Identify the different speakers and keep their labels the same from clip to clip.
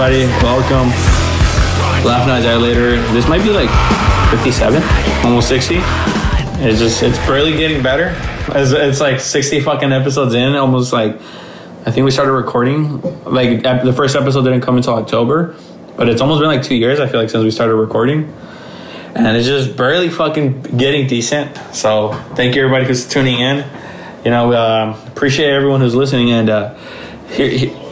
Speaker 1: everybody? Welcome. Laugh Now Die Later. This might be like 57, almost 60. It's just, it's barely getting better. It's, it's like 60 fucking episodes in, almost like, I think we started recording. Like, the first episode didn't come until October, but it's almost been like two years, I feel like, since we started recording. And it's just barely fucking getting decent. So, thank you, everybody who's tuning in. You know, uh, appreciate everyone who's listening. And uh, here, here,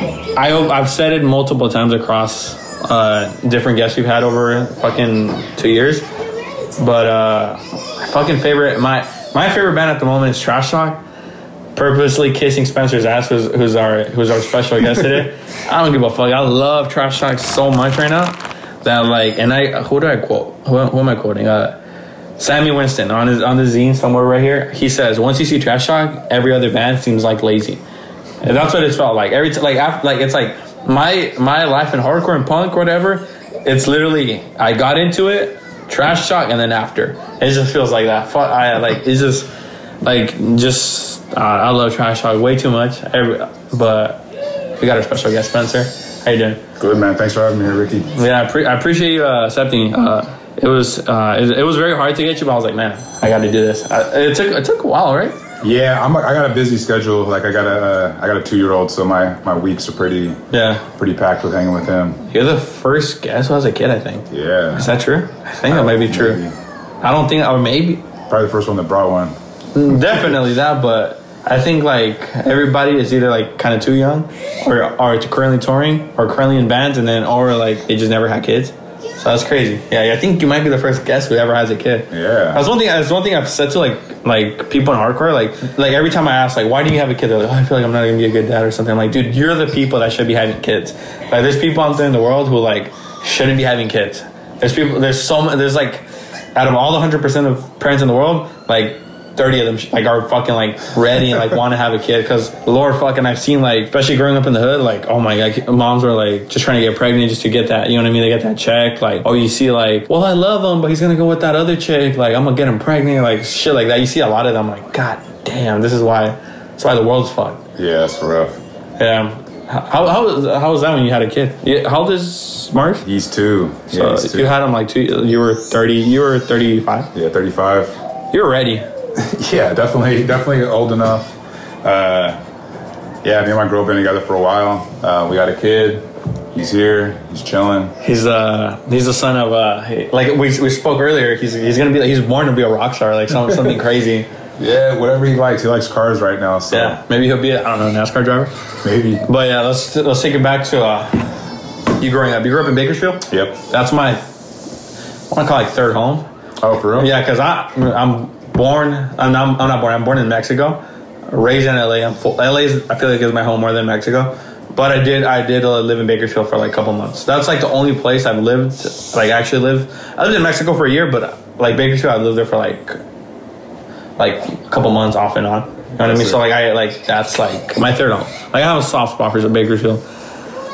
Speaker 1: I hope I've said it multiple times across uh, different guests we've had over fucking two years. But uh, my fucking favorite, my my favorite band at the moment is Trash Talk. Purposely kissing Spencer's ass, who's, who's our who's our special guest today. I don't give a fuck. I love Trash Talk so much right now that like, and I who do I quote? Who, who am I quoting? Uh, Sammy Winston on his on the zine somewhere right here. He says, "Once you see Trash Talk, every other band seems like lazy." And that's what it felt like. Every t- like after, like it's like my my life in hardcore and punk or whatever. It's literally I got into it, trash talk, and then after it just feels like that. Fuck, I like it's just like just uh, I love trash talk way too much. Every, but we got our special guest Spencer. How you doing?
Speaker 2: Good man. Thanks for having me here, Ricky.
Speaker 1: Yeah, I, pre- I appreciate you uh, accepting. Uh, it was uh, it, it was very hard to get you, but I was like, man, I got to do this. I, it took it took a while, right?
Speaker 2: Yeah, I'm. I got a busy schedule. Like I got a, uh, I got a two year old, so my my weeks are pretty
Speaker 1: Yeah,
Speaker 2: pretty packed with hanging with him.
Speaker 1: you're the first guest who was a kid, I think.
Speaker 2: Yeah,
Speaker 1: Is that true? I think that might be true.
Speaker 2: Maybe.
Speaker 1: I don't think, or maybe,
Speaker 2: Probably the first one that brought one.
Speaker 1: definitely that. But I think like everybody is either like kind of too young, or are currently touring, or currently in bands, and then or like they just never had kids. So that's crazy. Yeah, I think you might be the first guest who ever has a kid.
Speaker 2: Yeah.
Speaker 1: That's one thing. That's one thing I've said to like like people in hardcore. Like like every time I ask like why do you have a kid, they're like oh, I feel like I'm not gonna be a good dad or something. I'm like dude, you're the people that should be having kids. Like there's people out there in the world who like shouldn't be having kids. There's people. There's so much. There's like out of all the hundred percent of parents in the world, like. 30 of them like are fucking like ready and like want to have a kid because lord fucking I've seen like especially growing up in the hood like oh my god moms were like just trying to get pregnant just to get that you know what I mean they get that check like oh you see like well I love him but he's gonna go with that other chick like I'm gonna get him pregnant like shit like that you see a lot of them like god damn this is why that's why the world's fucked
Speaker 2: Yeah, it's rough.
Speaker 1: yeah how, how, was, how was that when you had a kid yeah, how old is Mark
Speaker 2: He's two.
Speaker 1: so
Speaker 2: Yeah, he's two.
Speaker 1: you had him like two you were 30 you were 35
Speaker 2: yeah, 35.
Speaker 1: you were ready
Speaker 2: Yeah, definitely, definitely old enough. Uh, yeah, me and my girl been together for a while. Uh, we got a kid. He's here. He's chilling.
Speaker 1: He's uh he's the son of uh like we, we spoke earlier. He's he's gonna be like he's born to be a rock star like some, something crazy.
Speaker 2: Yeah, whatever he likes. He likes cars right now. So
Speaker 1: Yeah, maybe he'll be a, I don't know NASCAR driver.
Speaker 2: maybe.
Speaker 1: But yeah, let's let's take it back to uh you growing up. You grew up in Bakersfield.
Speaker 2: Yep.
Speaker 1: That's my I want to call it like third home.
Speaker 2: Oh, for real?
Speaker 1: Yeah, because I I'm born. I'm not, I'm not born. I'm born in Mexico, raised in LA. I'm full, LA is I feel like is my home more than Mexico. But I did I did uh, live in Bakersfield for like a couple months. That's like the only place I've lived like actually lived. I lived in Mexico for a year, but like Bakersfield, I lived there for like like a couple months off and on. You know what I mean? So like I like that's like my third home. Like I have a soft spot for Bakersfield.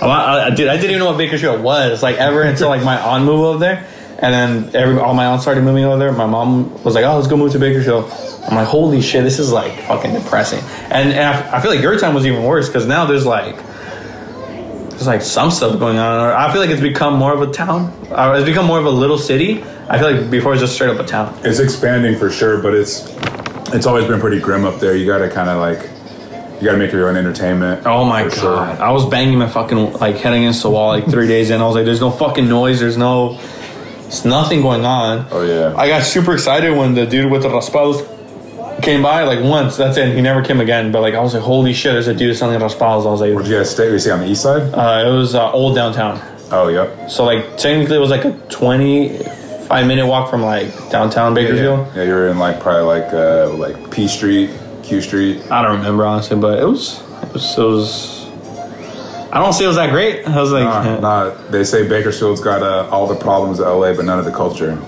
Speaker 1: I, I, did. I didn't even know what Bakersfield was like ever until like my aunt moved over there, and then every all my aunts started moving over there. My mom was like, "Oh, let's go move to Bakersfield." I'm like, "Holy shit, this is like fucking depressing." And, and I, I feel like your time was even worse because now there's like there's like some stuff going on. I feel like it's become more of a town. Uh, it's become more of a little city. I feel like before it was just straight up a town.
Speaker 2: It's expanding for sure, but it's it's always been pretty grim up there. You got to kind of like you got to make your own entertainment.
Speaker 1: Oh my god!
Speaker 2: sure.
Speaker 1: I was banging my fucking like head against the wall like three days in. I was like, "There's no fucking noise. There's no, there's nothing going on."
Speaker 2: Oh yeah.
Speaker 1: I got super excited when the dude with the raspados came by like once. That's it. He never came again. But like I was like, "Holy shit!" There's a dude selling raspados. I was like, Where'd
Speaker 2: you guys stay? We stay on the east side.
Speaker 1: uh, "It was uh, old downtown."
Speaker 2: Oh yep.
Speaker 1: So like technically, it was like a 25 minute walk from like downtown Bakersfield.
Speaker 2: Yeah, you were in like probably like uh like P Street, Q Street.
Speaker 1: I don't remember honestly, but it was it was. It was I don't say it was that great. I was like,
Speaker 2: Nah, nah, they say Bakersfield's got uh, all the problems of LA, but none of the culture.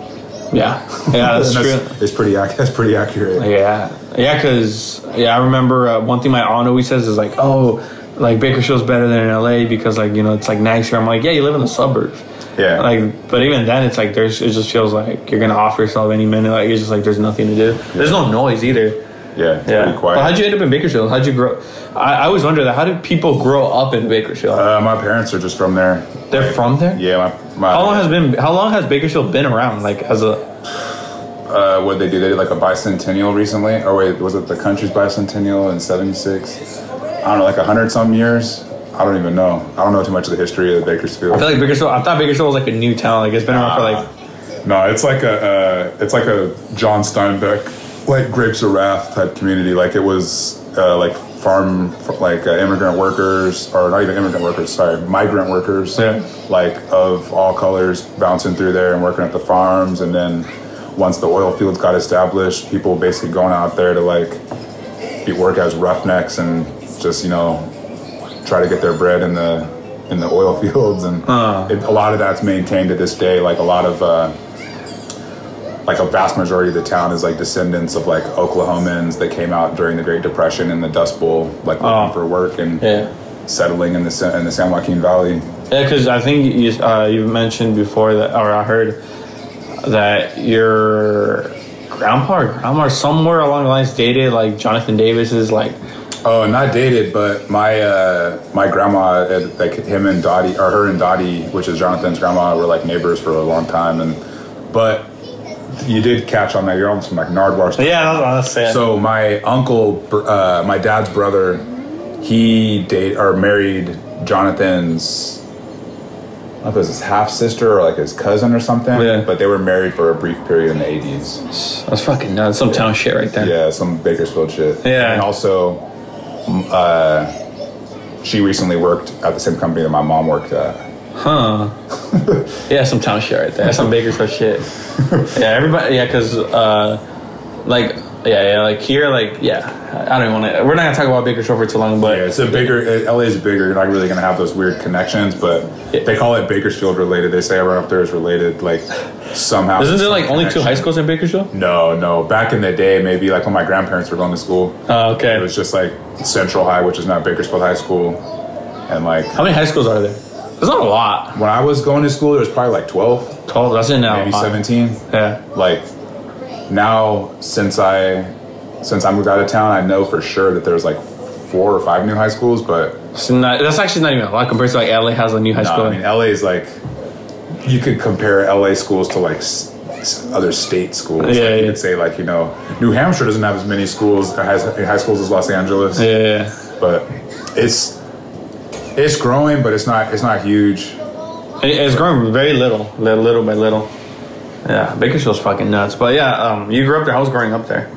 Speaker 1: yeah, yeah, that's
Speaker 2: And
Speaker 1: true.
Speaker 2: It's pretty. That's pretty accurate.
Speaker 1: Yeah, yeah, because yeah, I remember uh, one thing my aunt always says is like, oh, like Bakersfield's better than in LA because like you know it's like nicer. I'm like, yeah, you live in the suburbs.
Speaker 2: Yeah.
Speaker 1: Like, but even then, it's like there's it just feels like you're gonna offer yourself any minute. Like it's just like there's nothing to do. There's no noise either.
Speaker 2: Yeah,
Speaker 1: Yeah.
Speaker 2: pretty quiet.
Speaker 1: Well, how'd you end up in Bakersfield? How'd you grow? I, I always wonder that. How did people grow up in Bakersfield?
Speaker 2: uh, my parents are just from there.
Speaker 1: They're from there.
Speaker 2: Yeah, my, my
Speaker 1: How long has been? How long has Bakersfield been around? Like as a
Speaker 2: uh, what they do? They did like a bicentennial recently, or wait, was it the country's bicentennial in '76? I don't know, like a hundred some years. I don't even know. I don't know too much of the history of Bakersfield.
Speaker 1: I feel like Bakersfield. I thought Bakersfield was like a new town. Like it's been around for like.
Speaker 2: No, it's like a uh, it's like a John Steinbeck, like Grapes of Wrath type community. Like it was uh, like farm, like uh, immigrant workers, or not even immigrant workers. Sorry, migrant workers.
Speaker 1: Yeah.
Speaker 2: Like of all colors, bouncing through there and working at the farms, and then once the oil fields got established, people basically going out there to like be, work as roughnecks and just you know try to get their bread in the in the oil fields and
Speaker 1: Uh.
Speaker 2: it, a lot of that's maintained to this day like a lot of uh, like a vast majority of the town is like descendants of like Oklahomans that came out during the Great Depression and the Dust Bowl, like looking
Speaker 1: Oh.
Speaker 2: for work and
Speaker 1: Yeah.
Speaker 2: settling in the in the San Joaquin Valley.
Speaker 1: Yeah, because I think you uh, you mentioned before that, or I heard that your grandpa or grandma somewhere along the lines dated like Jonathan Davis's like.
Speaker 2: Oh, not dated, but my uh, my grandma, uh, like him and Dottie, or her and Dottie, which is Jonathan's grandma, were like neighbors for a long time, and but you did catch on that. You're almost from like Nardwar.
Speaker 1: Yeah, that's what I was saying.
Speaker 2: So my uncle, uh, my dad's brother, he date or married Jonathan's. I don't know if it was his half sister or like his cousin or something.
Speaker 1: Yeah.
Speaker 2: But they were married for a brief period in the eighties.
Speaker 1: that's fucking nuts. Some town shit right there.
Speaker 2: Yeah, some Bakersfield shit.
Speaker 1: Yeah.
Speaker 2: And also, uh, she recently worked at the same company that my mom worked at.
Speaker 1: Huh. yeah, some town shit right there. Some Bakersfield shit. Yeah, everybody. Yeah, because uh, like yeah, yeah, like here, like yeah. I don't even want to. We're not gonna talk about Bakersfield for too long, but
Speaker 2: Yeah, it's a bigger. uh, LA is bigger. You're not really gonna have those weird connections, but
Speaker 1: Yeah.
Speaker 2: they call it Bakersfield related. They say everyone up there is related, like somehow.
Speaker 1: isn't there like only two high schools in Bakersfield?
Speaker 2: No, no. Back in the day, maybe like when my grandparents were going to school,
Speaker 1: Oh, okay.
Speaker 2: it was just like Central High, which is not Bakersfield High School, and like
Speaker 1: How many high schools are there? There's not a lot.
Speaker 2: when I was going to school, there was probably like 12,
Speaker 1: Twelve. That's it now.
Speaker 2: maybe 17.
Speaker 1: Yeah.
Speaker 2: Like now, since I since I moved out of town, I know for sure that there's like four or five new high schools, but
Speaker 1: not, that's actually not even a lot compared to like LA has a new high
Speaker 2: no,
Speaker 1: school.
Speaker 2: I mean LA is like you could compare LA schools to like s- other state schools.
Speaker 1: Yeah,
Speaker 2: like
Speaker 1: yeah.
Speaker 2: You could say like you know New Hampshire doesn't have as many schools has high schools as Los Angeles.
Speaker 1: yeah, yeah.
Speaker 2: but it's it's growing, but it's not it's not huge.
Speaker 1: It- It's growing very little, li- little by little. Yeah, Bakersfield's fucking nuts. But yeah, um, you grew up there. How was growing up there?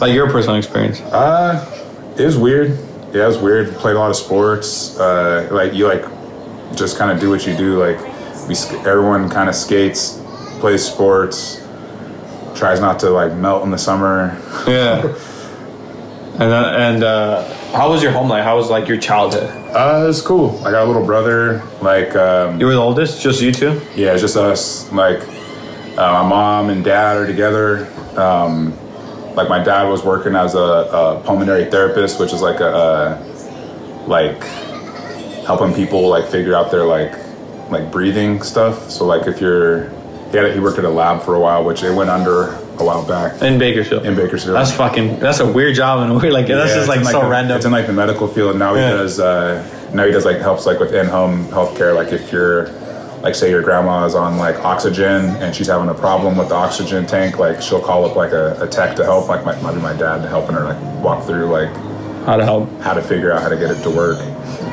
Speaker 1: Like your personal experience.
Speaker 2: Uh, it was weird. Yeah, it was weird. Played a lot of sports. Uh, like you like just kind of do what you do. Like we everyone kind of skates, plays sports, tries not to like melt in the summer.
Speaker 1: Yeah. and then, and uh, how was your home life? How was like your childhood?
Speaker 2: Uh, it was cool. I got a little brother. Like um,
Speaker 1: You were the oldest, just you two.
Speaker 2: Yeah, just us. Like, uh, my mom and dad are together. Um, like, my dad was working as a, a pulmonary therapist, which is like a, uh like helping people like figure out their like like breathing stuff. So like if you're he, had, he worked at a lab for a while, which it went under a while back
Speaker 1: In Bakersfield.
Speaker 2: in Bakersfield.
Speaker 1: That's fucking. That's a weird job and weird. Like that's just like so random.
Speaker 2: It's in like the medical field, and now
Speaker 1: Yeah.
Speaker 2: he does. Uh, now he does like helps like with in-home healthcare. Like if you're, like say your grandma is on like oxygen and she's having a problem with the oxygen tank, like she'll call up like a, a tech to help. Like might be my dad helping her like walk through like
Speaker 1: how to help.
Speaker 2: how to figure out how to get it to work.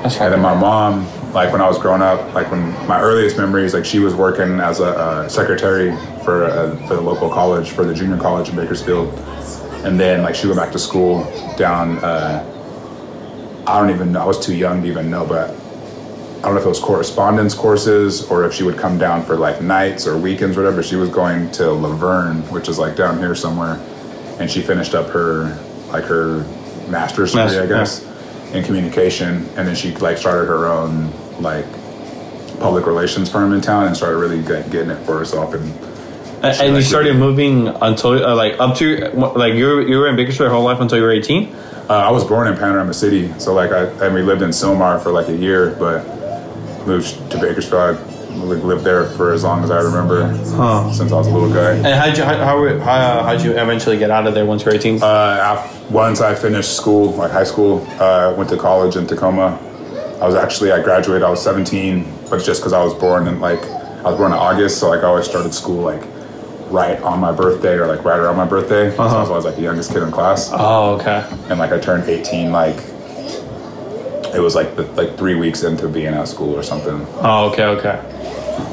Speaker 1: That's
Speaker 2: And then my mom, like when I was growing up, like when my earliest memories, like she was working as a, uh secretary for uh for the local college, for the junior college in Bakersfield, and then like she went back to school down. Uh, I don't even know. I was too young to even know, but I don't know if it was correspondence courses or if she would come down for like nights or weekends, or whatever. She was going to La Verne, which is like down here somewhere, and she finished up her like her master's degree,
Speaker 1: Master-
Speaker 2: I guess, in communication, and then she like started her own like public relations firm in town and started really get, getting it for herself and
Speaker 1: And, and you started moving until uh, like up to like you were, you were in Bakersfield your whole life until you were eighteen.
Speaker 2: Uh, I was born in Panorama City, so like I and we lived in Sylmar for like a year, but moved to Bakersfield. I like lived there for as long as I remember,
Speaker 1: Huh.
Speaker 2: since I was a little guy.
Speaker 1: And how'd you how how, how how'd you eventually get out of there once you were eighteen?
Speaker 2: Uh, once I finished school, like high school, uh, went to college in Tacoma. I was actually I graduated. I was 17, but just because I was born in like I was born in August, so like I always started school like right on my birthday or like right around my birthday. So uh-huh. I was always like the youngest kid in class,
Speaker 1: oh, okay.
Speaker 2: and like I turned 18 like it was like the, like three weeks into being at school or something.
Speaker 1: Oh, okay, okay.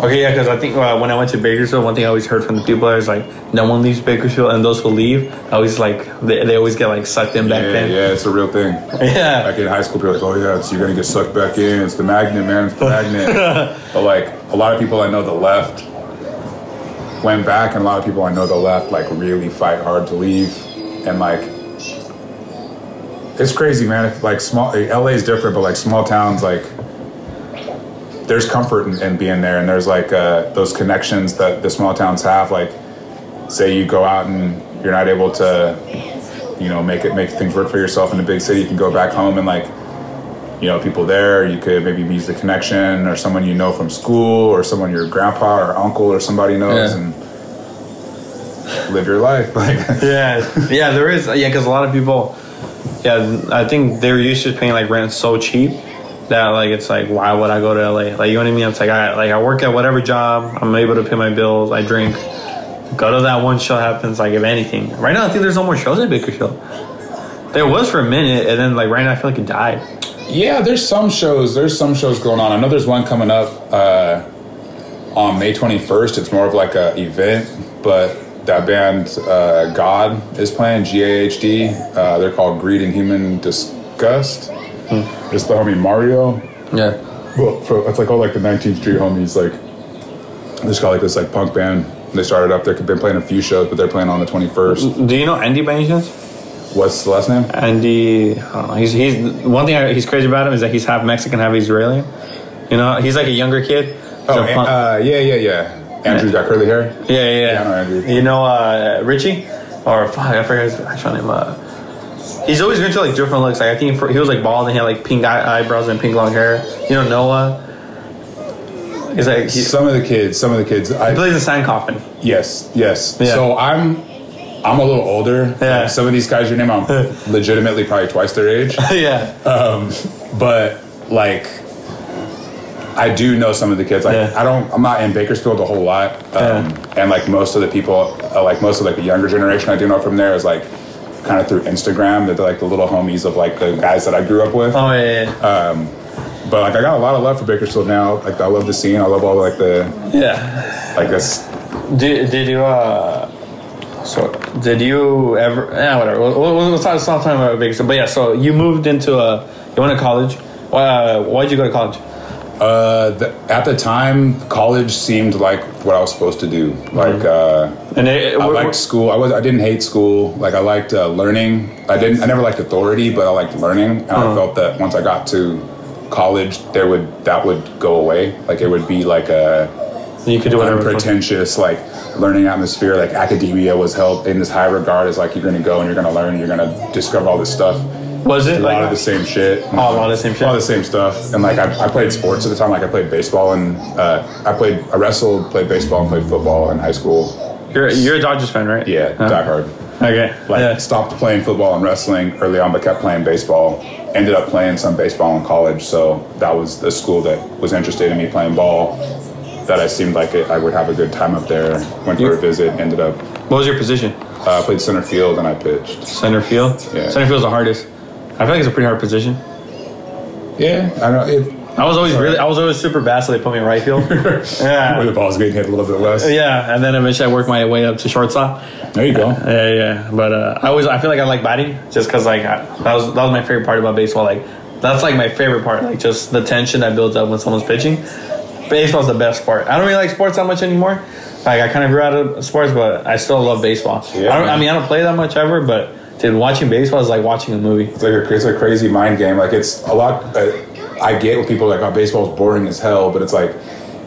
Speaker 1: Okay, yeah, because I think uh, when I went to Bakersfield, one thing I always heard from the people is like, no one leaves Bakersfield, and those who leave, I always like, they, they always get like sucked in back
Speaker 2: Yeah,
Speaker 1: then.
Speaker 2: yeah, it's a real thing.
Speaker 1: Yeah.
Speaker 2: Like in high school, people are like, oh yeah, so you're gonna get sucked back in. It's the magnet, man. It's the magnet. but like a lot of people I know that left went back, and a lot of people I know that left like really fight hard to leave, and like it's crazy, man. If like small LA is different, but like small towns, like there's comfort in, in being there, and there's like uh, those connections that the small towns have. Like, say you go out and you're not able to you know make it make things work for yourself in a big city you can go back home and like you know people there you could maybe use the connection or someone you know from school or someone your grandpa or uncle or somebody knows
Speaker 1: Yeah.
Speaker 2: and live your life like
Speaker 1: yeah, yeah, there is. Yeah, because a lot of people, yeah, I think they're used to paying like rent so cheap that like it's like why would I go to LA? Like you know what I mean? It's like I like I work at whatever job, I'm able to pay my bills, I drink, go to that one show happens. Like if anything, right now I think there's no more shows in Bakersfield. There was for a minute, and then like right now I feel like it died.
Speaker 2: yeah there's some shows there's some shows going on i know there's one coming up uh on may 21st it's more of like a event but that band uh, god is playing g-a-h-d uh, they're called greed and human disgust it's the homie mario
Speaker 1: Yeah.
Speaker 2: Well, for, it's like all like the 19th Street homies. Like, they just got like this like punk band. They started up. They've been playing a few shows, but they're playing on the 21st.
Speaker 1: Do you know Andy by any chance?
Speaker 2: What's the last name?
Speaker 1: Andy, I don't know. He's he's one thing I, he's crazy about him is that he's half Mexican, half Israeli. You know, he's like a younger kid. He's
Speaker 2: Oh,
Speaker 1: a
Speaker 2: An-
Speaker 1: punk-
Speaker 2: uh, yeah, yeah, yeah. Andrew got curly hair.
Speaker 1: Yeah, yeah, yeah.
Speaker 2: Yeah, I know Andrew.
Speaker 1: You know uh, Richie, or fuck, I forget his actual name. Uh, he's always been to like different looks. Like I think he was like bald and he had like pink eye- eyebrows and pink long hair. You know Noah. He's like he,
Speaker 2: Some of the kids, some of the kids.
Speaker 1: he
Speaker 2: I,
Speaker 1: plays in Sand Coffin.
Speaker 2: yes, yes.
Speaker 1: Yeah.
Speaker 2: So I'm, I'm a little older.
Speaker 1: Yeah.
Speaker 2: Like, some of these guys, your name, I'm legitimately probably twice their age.
Speaker 1: yeah, Um,
Speaker 2: but like I do know some of the kids. Like
Speaker 1: Yeah.
Speaker 2: I don't, I'm not in Bakersfield a whole lot, um, and like most of the people, uh, like most of like the younger generation I do know from there is like kind of through Instagram. That they're like the little homies of like the guys that I grew up with.
Speaker 1: oh yeah, yeah.
Speaker 2: But like I got a lot of love for Bakersfield now. Like I love the scene. I love all like the
Speaker 1: yeah.
Speaker 2: like this.
Speaker 1: Did, did you uh? So did you ever? Yeah, whatever. We'll, we'll, we'll talk, talking about Bakersfield. But yeah, so you moved into a. You went to college. Uh, why'd you go to college?
Speaker 2: Uh, the, at the time, college seemed like what I was supposed to do. Like. uh
Speaker 1: And it,
Speaker 2: I
Speaker 1: we're-
Speaker 2: liked school. I was. I didn't hate school. Like I liked uh, learning. I didn't. I never liked authority, but I liked learning. And I felt that once I got to college, there would that would go away. Like it would be like a
Speaker 1: you could do whatever.
Speaker 2: unpretentious like learning atmosphere. Like academia was held in this high regard as like you're going to go and you're going to learn and you're going to discover all this stuff.
Speaker 1: Was it
Speaker 2: A
Speaker 1: like
Speaker 2: lot of the same shit.
Speaker 1: Oh, a lot of the same shit.
Speaker 2: A lot of the same stuff. And like I, I played sports at the time. Like I played baseball and uh, I played. I wrestled, played baseball, and played football in high school.
Speaker 1: You're you're a Dodgers fan, right?
Speaker 2: Yeah,
Speaker 1: Huh.
Speaker 2: die hard.
Speaker 1: Okay.
Speaker 2: like
Speaker 1: yeah.
Speaker 2: stopped playing football and wrestling early on but kept playing baseball ended up playing some baseball in college so that was the school that was interested in me playing ball that i seemed like it, i would have a good time up there went for
Speaker 1: You-
Speaker 2: a visit ended up
Speaker 1: What was your position?
Speaker 2: uh, played center field and i pitched
Speaker 1: Center field.
Speaker 2: Yeah.
Speaker 1: Center field's the hardest. I feel like it's a pretty hard position.
Speaker 2: yeah i don't know it,
Speaker 1: I was always really, I was always super bad, so they put me in right field.
Speaker 2: yeah, where
Speaker 1: yeah.
Speaker 2: the ball's getting hit a little bit less
Speaker 1: Yeah, and then eventually I worked my way up to shortstop.
Speaker 2: there you go
Speaker 1: Yeah, yeah. But uh, I always, I feel like I like batting just because like I, that was that was my favorite part about baseball. Like that's like my favorite part. Like just the tension that builds up when someone's pitching. Baseball's the best part. I don't really like sports that much anymore. Like I kind of grew out of sports, but I still love baseball.
Speaker 2: Yeah,
Speaker 1: I, don't, I mean, I don't play that much ever, but dude, watching baseball is like watching a movie.
Speaker 2: it's like a, it's a crazy mind game like it's a lot uh, i get when people are like oh baseball's boring as hell but it's like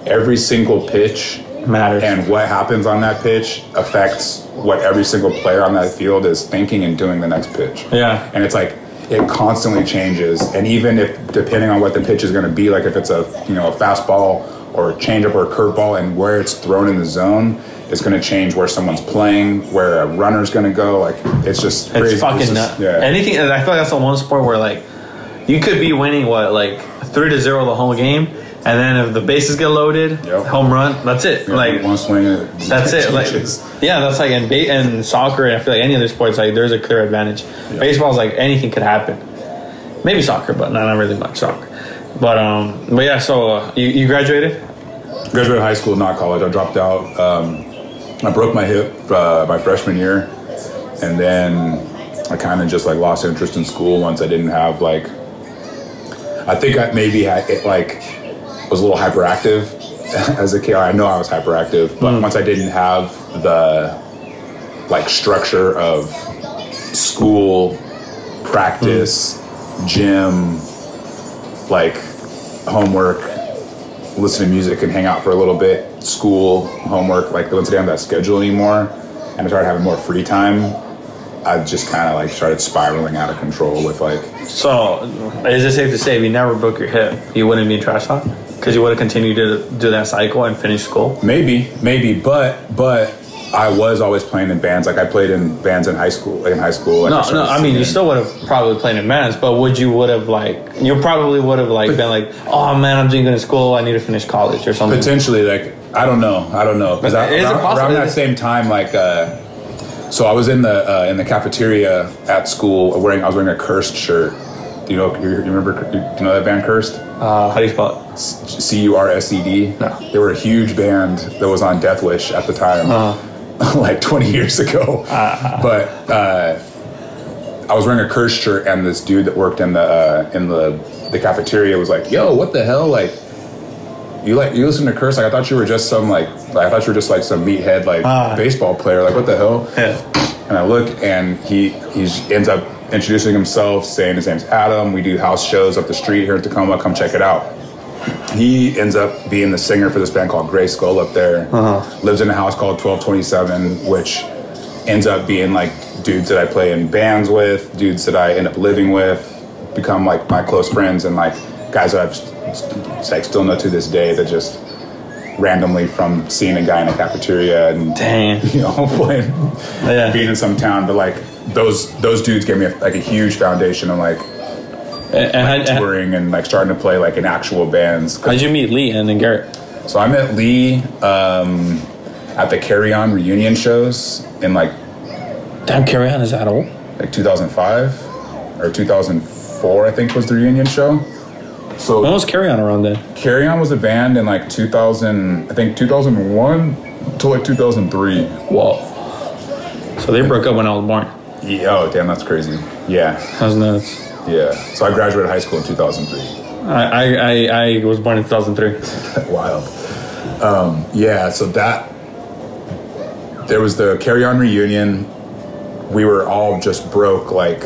Speaker 2: every single pitch
Speaker 1: Matters.
Speaker 2: and what happens on that pitch affects what every single player on that field is thinking and doing the next pitch.
Speaker 1: Yeah.
Speaker 2: And it's like it constantly changes. And even if depending on what the pitch is going to be, like if it's a you know a fastball or a changeup or a curveball, and where it's thrown in the zone is going to change where someone's playing, where a runner's going to go. Like it's just crazy.
Speaker 1: It's fucking
Speaker 2: just-
Speaker 1: nuts.
Speaker 2: Yeah.
Speaker 1: Anything. I feel like that's the one sport where like you could be winning what like three to zero the whole game, and then if the bases get loaded,
Speaker 2: Yep.
Speaker 1: home run. That's it.
Speaker 2: Yeah,
Speaker 1: like
Speaker 2: one swing,
Speaker 1: that's it. Like yeah, that's like in ba- and soccer. And I feel like any other sports like there's a clear advantage. Baseball is like anything could happen. Maybe soccer, but not, not really much soccer. But um, but yeah. So uh, you, you graduated.
Speaker 2: graduated high school, not college. I dropped out. Um, I broke my hip uh, my freshman year, and then I kind of just like lost interest in school once I didn't have like. I think I maybe had it like was a little hyperactive as a kid. I know I was hyperactive, but once I didn't have the like structure of school, practice, gym, like homework, listen to music and hang out for a little bit, school, homework, like once I didn't have that schedule anymore and I started having more free time, I just kind of like started spiraling out of control with like,
Speaker 1: So is it safe to say if you never broke your hip, you wouldn't be in trash talk? Because you would have continued to do that cycle and finish school.
Speaker 2: maybe, maybe, but, but I was always playing in bands. Like I played in bands in high school, in high school. like
Speaker 1: No,
Speaker 2: started
Speaker 1: no. I mean, you still would have probably played in bands, but would you would have like you probably would have like been like, oh man, I'm doing good in school. I need to finish college or something.
Speaker 2: Potentially, like I don't know, I don't know. Because
Speaker 1: But is it
Speaker 2: around,
Speaker 1: possible-
Speaker 2: around that same time, like, uh, so I was in the uh, in the cafeteria at school wearing I was wearing a cursed shirt. Do you know? You, you remember? Do you know that band Cursed?
Speaker 1: Uh, how do you spell it?
Speaker 2: C U R S E D.
Speaker 1: No.
Speaker 2: They were a huge band that was on Deathwish at the time,
Speaker 1: Uh-huh.
Speaker 2: like 20 years ago. But uh, I was wearing a cursed shirt, and this dude that worked in the uh, in the the cafeteria was like, "Yo, what the hell? Like, you like you listen to Curse? Like, I thought you were just some like, like I thought you were just like some meathead like
Speaker 1: Ah.
Speaker 2: baseball player. Like, what the hell?"
Speaker 1: Yeah.
Speaker 2: And I look, and he he ends up introducing himself, saying his name's Adam. We do house shows up the street here in Tacoma. Come check it out. He ends up being the singer for this band called Gray Skull up there. Uh-huh. Lives in a house called 1227, which ends up being like dudes that I play in bands with, dudes that I end up living with, become like my close friends, and like guys that I've like still know to this day that just randomly from seeing a guy in a cafeteria and
Speaker 1: Dang.
Speaker 2: you know playing
Speaker 1: Yeah.
Speaker 2: being in some town, but like those those dudes gave me a, like a huge foundation of like
Speaker 1: And, and how,
Speaker 2: touring and like starting to play like in actual bands.
Speaker 1: how'd you meet Lee and then Garrett?
Speaker 2: So I met Lee um, at the Carry On reunion shows in like
Speaker 1: Damn, Carry On is that old?
Speaker 2: like 2005 or 2004, I think was the reunion show. So When
Speaker 1: was Carry On around then?
Speaker 2: Carry On was a band in like 2000, I think 2001 to like 2003.
Speaker 1: Whoa. So they broke up when I was born.
Speaker 2: Yeah, oh damn, that's crazy. Yeah,
Speaker 1: That was nuts.
Speaker 2: Yeah. So I graduated high school in 2003.
Speaker 1: I, I, I, was born in 2003.
Speaker 2: wild. Um, yeah, so that there was the Carry On reunion. We were all just broke, like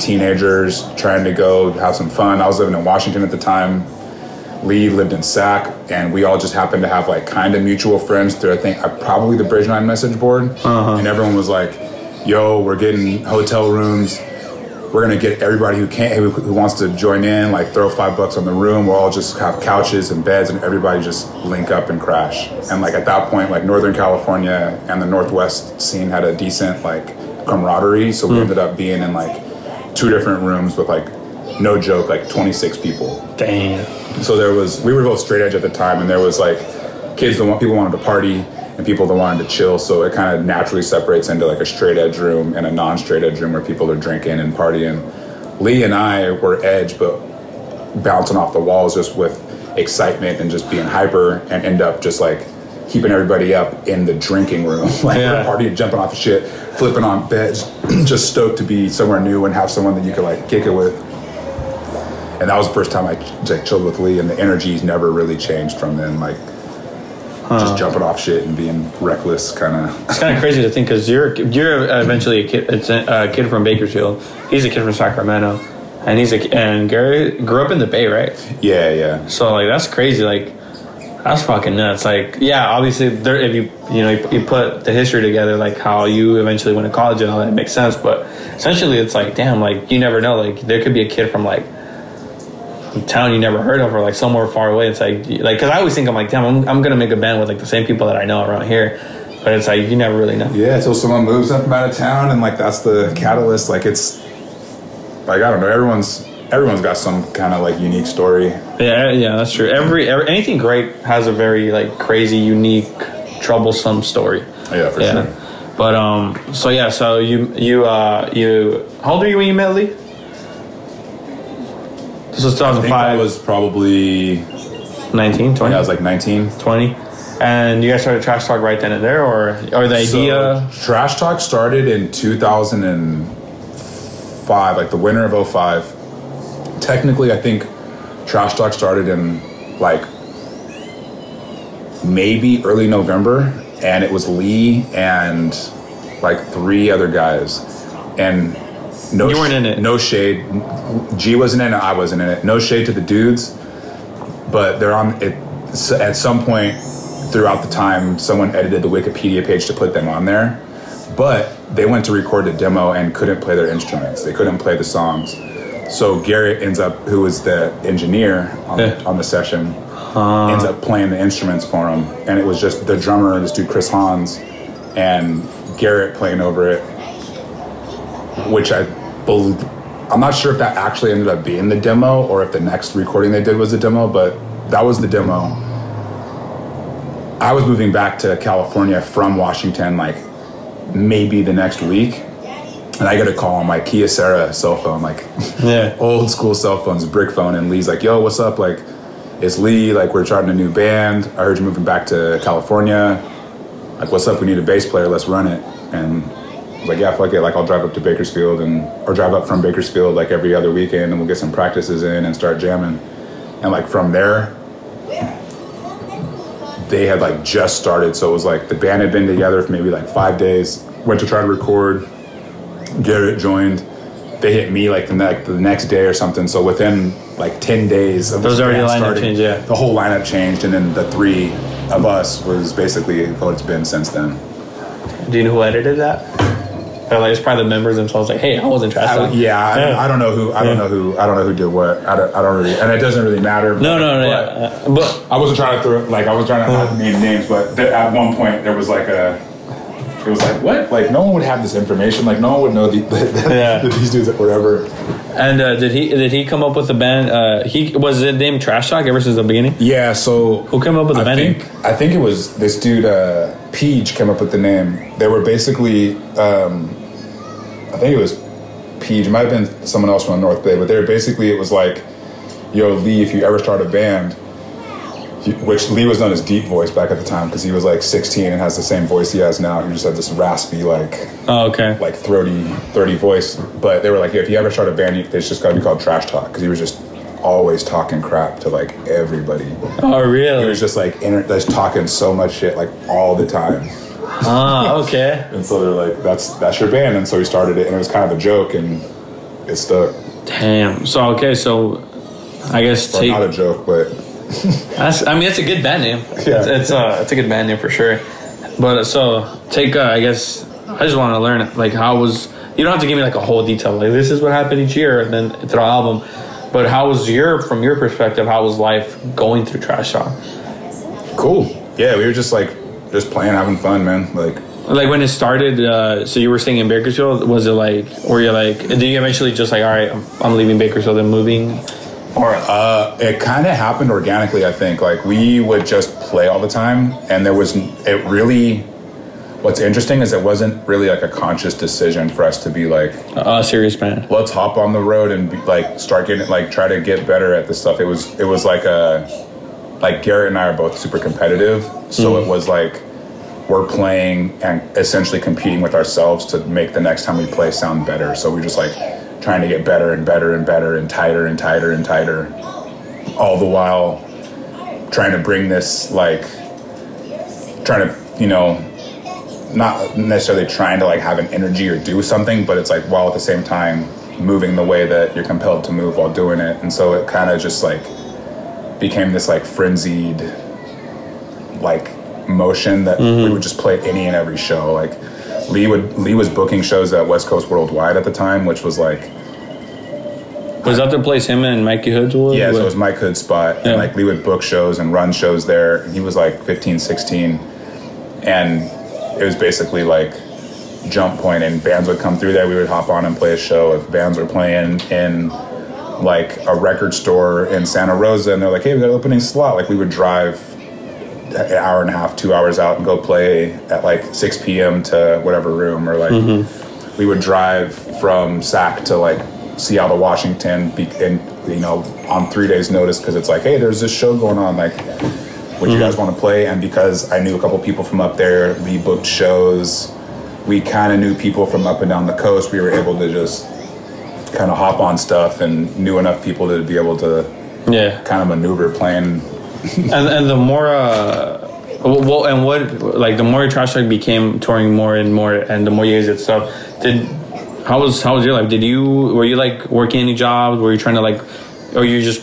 Speaker 2: teenagers trying to go have some fun. I was living in Washington at the time. Lee lived in Sac, and we all just happened to have like kind of mutual friends through I think uh, probably the Bridge Nine message board, uh-huh. and everyone was like, "Yo, we're getting hotel rooms. We're gonna get everybody who can who, who wants to join in. Like throw five bucks on the room. We'll all just have couches and beds, and everybody just link up and crash. And like at that point, like Northern California and the Northwest scene had a decent like camaraderie, so we hmm. ended up being in like two different rooms with like no joke like 26 people
Speaker 1: Dang.
Speaker 2: so there was we were both straight edge at the time and there was like kids that want people wanted to party and people that wanted to chill so it kind of naturally separates into like a straight edge room and a non-straight edge room where people are drinking and partying lee and i were edge but bouncing off the walls just with excitement and just being hyper and end up just like keeping everybody up in the drinking room like
Speaker 1: Yeah.
Speaker 2: partying jumping off of shit flipping on beds just stoked to be somewhere new and have someone that you could like kick it with and that was the first time I like chilled with Lee, and the energy's never really changed from then. Like just jumping off shit and being reckless, kind of.
Speaker 1: It's kind of crazy to think because you're you're eventually a kid. It's a, a kid from Bakersfield. He's a kid from Sacramento, and he's a and Gary grew up in the Bay, right?
Speaker 2: Yeah, yeah,
Speaker 1: So like that's crazy. Like that's fucking nuts. Like yeah, obviously there if you you know you, you put the history together, like how you eventually went to college and all that makes sense. But essentially, it's like damn, like you never know. Like there could be a kid from like town you never heard of or like somewhere far away. It's like like because I always think I'm like damn I'm, I'm gonna make a band with like the same people that I know around here, but it's like you never really know.
Speaker 2: Yeah, until someone moves up from out of town, and like that's the catalyst. Like it's like I don't know. Everyone's everyone's got some kind of like unique story.
Speaker 1: Yeah, yeah, that's true. Every, every anything great has a very like crazy, unique, troublesome story.
Speaker 2: Yeah, for
Speaker 1: Yeah.
Speaker 2: sure.
Speaker 1: But um, so yeah, so you you uh you how old were you when you met Lee? This was
Speaker 2: I think I
Speaker 1: 2005,
Speaker 2: was probably
Speaker 1: 19, 20,
Speaker 2: yeah, I was like 19.
Speaker 1: 20. And you guys started Trash Talk right then and there, or or the idea?
Speaker 2: So, Trash Talk started in 2005, like the winter of 05. Technically, I think Trash Talk started in like maybe early November, and it was Lee and like three other guys. And no,
Speaker 1: You weren't in it.
Speaker 2: No shade. G wasn't in it. I wasn't in it. No shade to the dudes, but they're on it. At some point throughout the time, someone edited the Wikipedia page to put them on there, but they went to record the demo and couldn't play their instruments. They couldn't play the songs. So Garrett ends up, who was the engineer on,
Speaker 1: Yeah.
Speaker 2: on the session, ends up playing the instruments for him, and it was just the drummer, this dude Chris Hans, and Garrett playing over it, which I bel I'm not sure if that actually ended up being the demo or if the next recording they did was a demo, but that was the demo. I was moving back to California from Washington like maybe the next week. And I get a call on my Kyocera cell phone, like
Speaker 1: Yeah.
Speaker 2: old school cell phones, brick phone, and Lee's like, "Yo, what's up? Like, it's Lee. Like, we're starting a new band. I heard you're moving back to California. Like, what's up? We need a bass player. Let's run it." And I was like, "Yeah, fuck it. Like, I'll drive up to Bakersfield and or drive up from Bakersfield like every other weekend, and we'll get some practices in and start jamming." And like from there, they had like just started, so it was like the band had been together for maybe like five days. Went to try to record. Garrett joined. They hit me like the, ne- the next day or something. So within like ten days of
Speaker 1: those was
Speaker 2: this
Speaker 1: already a
Speaker 2: band
Speaker 1: lineup change, yeah.
Speaker 2: the whole lineup changed, and then the three of us was basically what it's been since then.
Speaker 1: Do you know who edited that? Or like it's probably the members themselves. Like, hey, I wasn't Trash
Speaker 2: I,
Speaker 1: Talk.
Speaker 2: yeah, I,
Speaker 1: Yeah.
Speaker 2: I don't know who I don't know who I don't know who did what. I don't, I don't really, and it doesn't really matter.
Speaker 1: No, no, no.
Speaker 2: but-
Speaker 1: yeah. But
Speaker 2: I wasn't trying to throw like I was trying to not name names, but th- at one point there was like a. It was like what? Like no one would have this information. Like no one would know the, the,
Speaker 1: Yeah.
Speaker 2: that these dudes were ever.
Speaker 1: and uh, did he did he come up with the band? Uh, he was it named Trash Talk ever since the beginning.
Speaker 2: Yeah. So
Speaker 1: Who came up with the
Speaker 2: I
Speaker 1: band name?
Speaker 2: I think it was this dude uh, Peach came up with the name. They were basically. Um, I think it was Peach. It might have been someone else from the North Bay, but they were basically it was like, "Yo, Lee, if you ever start a band." Which Lee was known as Deep Voice back at the time because he was like 16 and has the same voice he has now. He just had this raspy, like
Speaker 1: Oh, okay.
Speaker 2: like throaty, throaty voice. But they were like, yeah, if you ever start a band, it's just got to be called Trash Talk because he was just always talking crap to like everybody.
Speaker 1: Oh, really?
Speaker 2: He was just like inter- just talking so much shit like all the time.
Speaker 1: Ah, okay.
Speaker 2: And so they're like, that's that's your band. And so he started it, and it was kind of a joke, and it stuck.
Speaker 1: Damn. So okay, so I guess
Speaker 2: Or
Speaker 1: take.
Speaker 2: not a joke, but
Speaker 1: That's, I mean, it's a good band name.
Speaker 2: Yeah.
Speaker 1: It's, it's uh, it's a good band name for sure. But uh, so take. Uh, I guess I just want to learn like how was. You don't have to give me like a whole detail. Like this is what happened each year, and then through the album. But how was your, from your perspective, how was life going through Trash Talk?
Speaker 2: cool. Yeah, we were just like just playing, having fun, man. Like
Speaker 1: Like when it started, uh, so you were staying in Bakersfield. Was it like, were you like, did you eventually just like, all right, I'm, I'm leaving Bakersfield and moving, or
Speaker 2: Uh, it kind of happened organically, I think. Like we would just play all the time, and there was it really. What's interesting is it wasn't really like a conscious decision for us to be like,
Speaker 1: a serious band?
Speaker 2: let's hop on the road and be, like start getting like try to get better at this stuff. It was it was like a like Garrett and I are both super competitive, so it was like we're playing and essentially competing with ourselves to make the next time we play sound better. So we're just like trying to get better and better and better and tighter and tighter and tighter, all the while trying to bring this like trying to you know not necessarily trying to like have an energy or do something, but it's like while at the same time moving the way that you're compelled to move while doing it. And so it kind of just like became this like frenzied like motion that mm-hmm. we would just play any and every show. Like Lee would Lee was booking shows at West Coast Worldwide at the time, which was like
Speaker 1: Was that the place him and Mikey Hoods was?
Speaker 2: Yeah, so it was Mike Hood's spot.
Speaker 1: Yeah.
Speaker 2: And like Lee would book shows and run shows there. He was like 15, 16. And it was basically like jump point and bands would come through there. We would hop on and play a show. If bands were playing in like a record store in Santa Rosa and they're like, hey, we got an opening slot, like we would drive an hour and a half, two hours out and go play at like 6 p.m. to whatever room or like mm-hmm. we would drive from Sac to like Seattle, Washington, be, and you know, on three days' notice because it's like, hey, there's this show going on. Like, would you guys mm-hmm. want to play? And because I knew a couple people from up there, we booked shows. We kind of knew people from up and down the coast. We were able to just kind of hop on stuff and knew enough people to be able to
Speaker 1: yeah.
Speaker 2: kind of maneuver playing.
Speaker 1: And and the more uh well and what like the more trash talk became touring more and more and the more you guys did stuff did how was how was your life did you were you like working any jobs were you trying to like or you just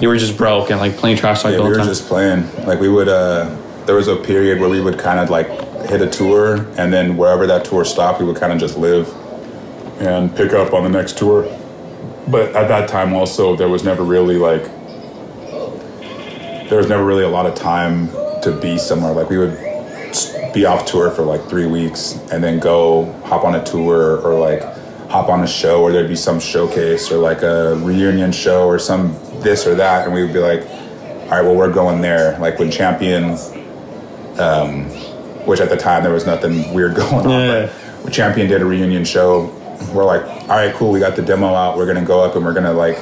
Speaker 1: you were just broke and like playing trash talk
Speaker 2: Yeah, we were
Speaker 1: time
Speaker 2: just playing. Like we would. uh There was a period where we would kind of like hit a tour, and then wherever that tour stopped, we would kind of just live and pick up on the next tour. But at that time, also, there was never really like there was never really a lot of time to be somewhere. Like we would be off tour for like three weeks, and then go hop on a tour or like hop on a show, or there'd be some showcase or like a reunion show or some this or that, and we would be like, all right, well, we're going there. Like when Champion, um, which at the time there was nothing weird going on.
Speaker 1: Yeah.
Speaker 2: But Champion did a reunion show, we're like, all right, cool, we got the demo out. We're gonna go up and we're gonna like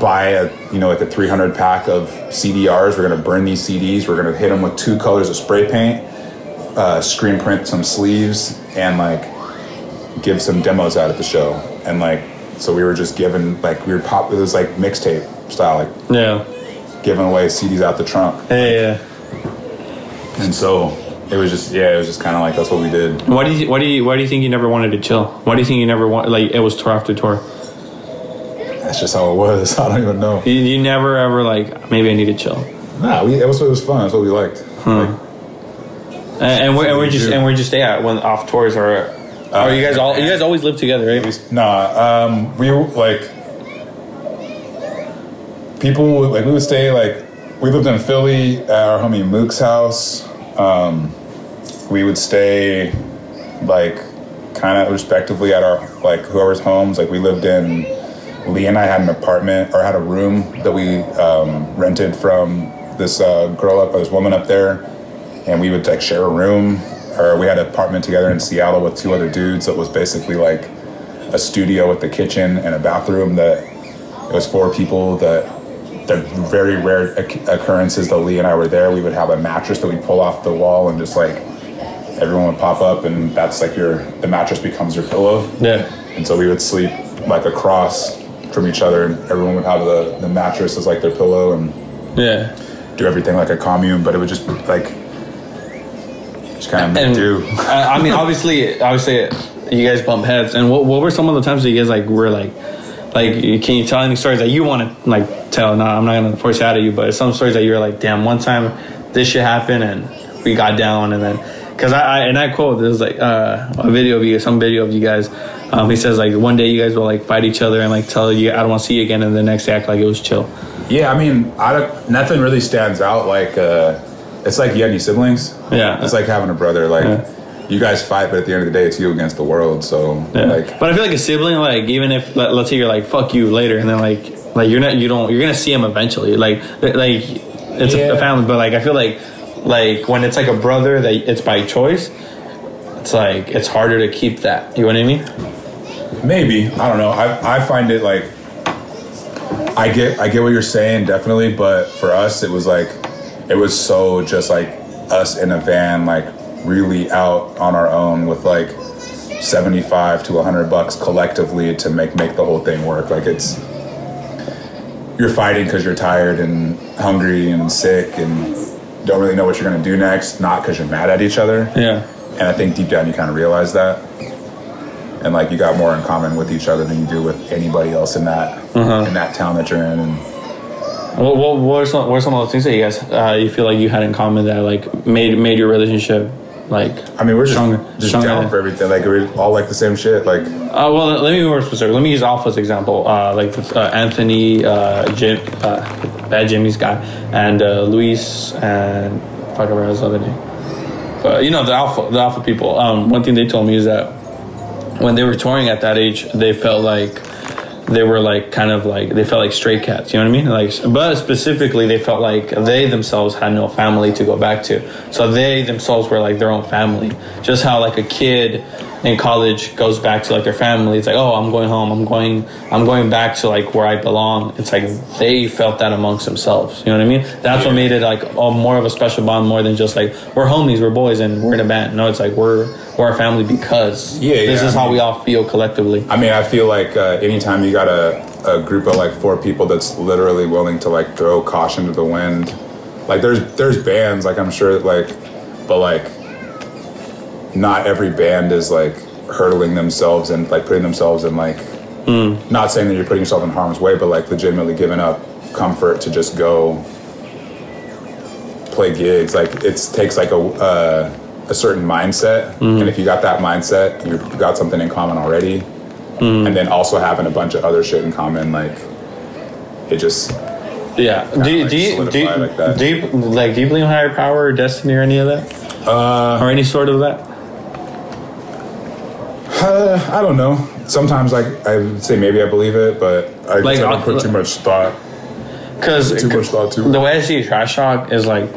Speaker 2: buy a you know like a 300 pack of CDRs. We're gonna burn these CDs. We're gonna hit them with two colors of spray paint, uh, screen print some sleeves, and like give some demos out at the show. And like so we were just giving like we were pop. It was like mixtape style, like
Speaker 1: yeah
Speaker 2: giving away CDs out the trunk.
Speaker 1: yeah yeah
Speaker 2: And so it was just yeah, it was just kind of like that's what we did.
Speaker 1: why do you why do you why do you think you never wanted to chill why do you think you never want like it was tour after tour
Speaker 2: That's just how it was. I don't even know.
Speaker 1: you, you never ever like maybe I need to chill
Speaker 2: Nah, we, it was it was fun. That's what we liked. Like,
Speaker 1: and, and we're, and we're
Speaker 2: we
Speaker 1: just and we're just yeah when off tours or are you guys all you guys always live together right
Speaker 2: Nah, um, we like people like we would stay like we lived in Philly at our homie Mook's house. Um, we would stay like kind of respectively at our like whoever's homes. Like we lived in Lee and I had an apartment or had a room that we um, rented from this uh, girl up, this woman up there, and we would like share a room. Or we had an apartment together in Seattle with two other dudes. That was basically like a studio with the kitchen and a bathroom. That it was four people. That the very rare occurrences that Lee and I were there, we would have a mattress that we'd pull off the wall and just like everyone would pop up, and that's like your the mattress becomes your pillow.
Speaker 1: yeah
Speaker 2: And so we would sleep like across from each other, and everyone would have the, the mattress as like their pillow and
Speaker 1: yeah
Speaker 2: do everything like a commune. But it would just like just kind of
Speaker 1: and
Speaker 2: do.
Speaker 1: I, I mean, obviously, obviously, you guys bump heads. And what, what were some of the times that you guys like were like, like, can you tell any stories that you want to like tell? No, I'm not gonna force it out of you, but some stories that you were like, damn, one time this shit happened and we got down, and then because I, I and I quote there's like uh, a video of you, some video of you guys. Um, he says like one day you guys will like fight each other and like tell you I don't want to see you again, and the next day act like it was chill.
Speaker 2: Yeah, I mean, I don't, nothing really stands out. Like uh, it's like you have any siblings.
Speaker 1: Yeah.
Speaker 2: it's like having a brother. Like
Speaker 1: Yeah.
Speaker 2: you guys fight, but at the end of the day, it's you against the world. So
Speaker 1: Yeah.
Speaker 2: like.
Speaker 1: but I feel like a sibling, like even if let, let's say you're like fuck you later, and then like like you're not you don't you're gonna see him eventually. Like like it's a,
Speaker 2: Yeah.
Speaker 1: a family, but like I feel like like when it's like a brother that it's by choice, it's like it's harder to keep that. You know what I mean?
Speaker 2: Maybe I don't know. I I find it like I get I get what you're saying definitely, but for us it was like it was so just like us in a van like really out on our own with like 75 to 100 bucks collectively to make make the whole thing work. Like it's you're fighting because you're tired and hungry and sick and don't really know what you're gonna do next, not because you're mad at each other.
Speaker 1: Yeah.
Speaker 2: And I think deep down you kind of realize that. And like you got more in common with each other than you do with anybody else in that in that town that you're in. And
Speaker 1: What what what are some what are some of those things that you guys uh, you feel like you had in common that like made made your relationship like
Speaker 2: I mean, we're just,
Speaker 1: stronger,
Speaker 2: just
Speaker 1: stronger
Speaker 2: down for everything. Like we're all like the same shit. Like
Speaker 1: Uh, well, let me be more specific. Let me use Alpha's example. Uh, like uh, Anthony, uh, Jim, uh, Bad Jimmy's guy, and uh, Luis, and fuck, I his other name. But you know the Alpha, the Alpha people. Um, one thing they told me is that when they were touring at that age, they felt like they were like kind of like they felt like stray cats. You know what I mean? Like, but specifically, they felt like they themselves had no family to go back to. So they themselves were like their own family. Just how like a kid in college goes back to like their family. It's like, oh, I'm going home. I'm going. I'm going back to like where I belong. It's like they felt that amongst themselves. You know what I mean? That's what made it like oh, more of a special bond, more than just like we're homies, we're boys, and we're in a band. No, it's like we're we're a family because
Speaker 2: Yeah,
Speaker 1: this
Speaker 2: yeah,
Speaker 1: is
Speaker 2: I
Speaker 1: how
Speaker 2: mean-
Speaker 1: we all feel collectively.
Speaker 2: I mean, I feel like uh, anytime you got a, a group of like four people that's literally willing to like throw caution to the wind, like there's there's bands like I'm sure like, but like, not every band is like hurtling themselves and like putting themselves in like, not saying that you're putting yourself in harm's way, but like legitimately giving up comfort to just go play gigs. Like it takes like a uh, a certain mindset, and if you got that mindset, you got something in common already. And then also having a bunch of other shit in common, like it just
Speaker 1: Yeah. Do you,
Speaker 2: like
Speaker 1: do you, do you,
Speaker 2: like
Speaker 1: do you like do you believe in higher power or destiny or any of that? Uh, or any sort of that?
Speaker 2: Uh, I don't know. Sometimes like I would say maybe I believe it, but I
Speaker 1: Like,
Speaker 2: like, don't put too much thought.
Speaker 1: Because
Speaker 2: Too much thought to
Speaker 1: the way I see trash talk is like,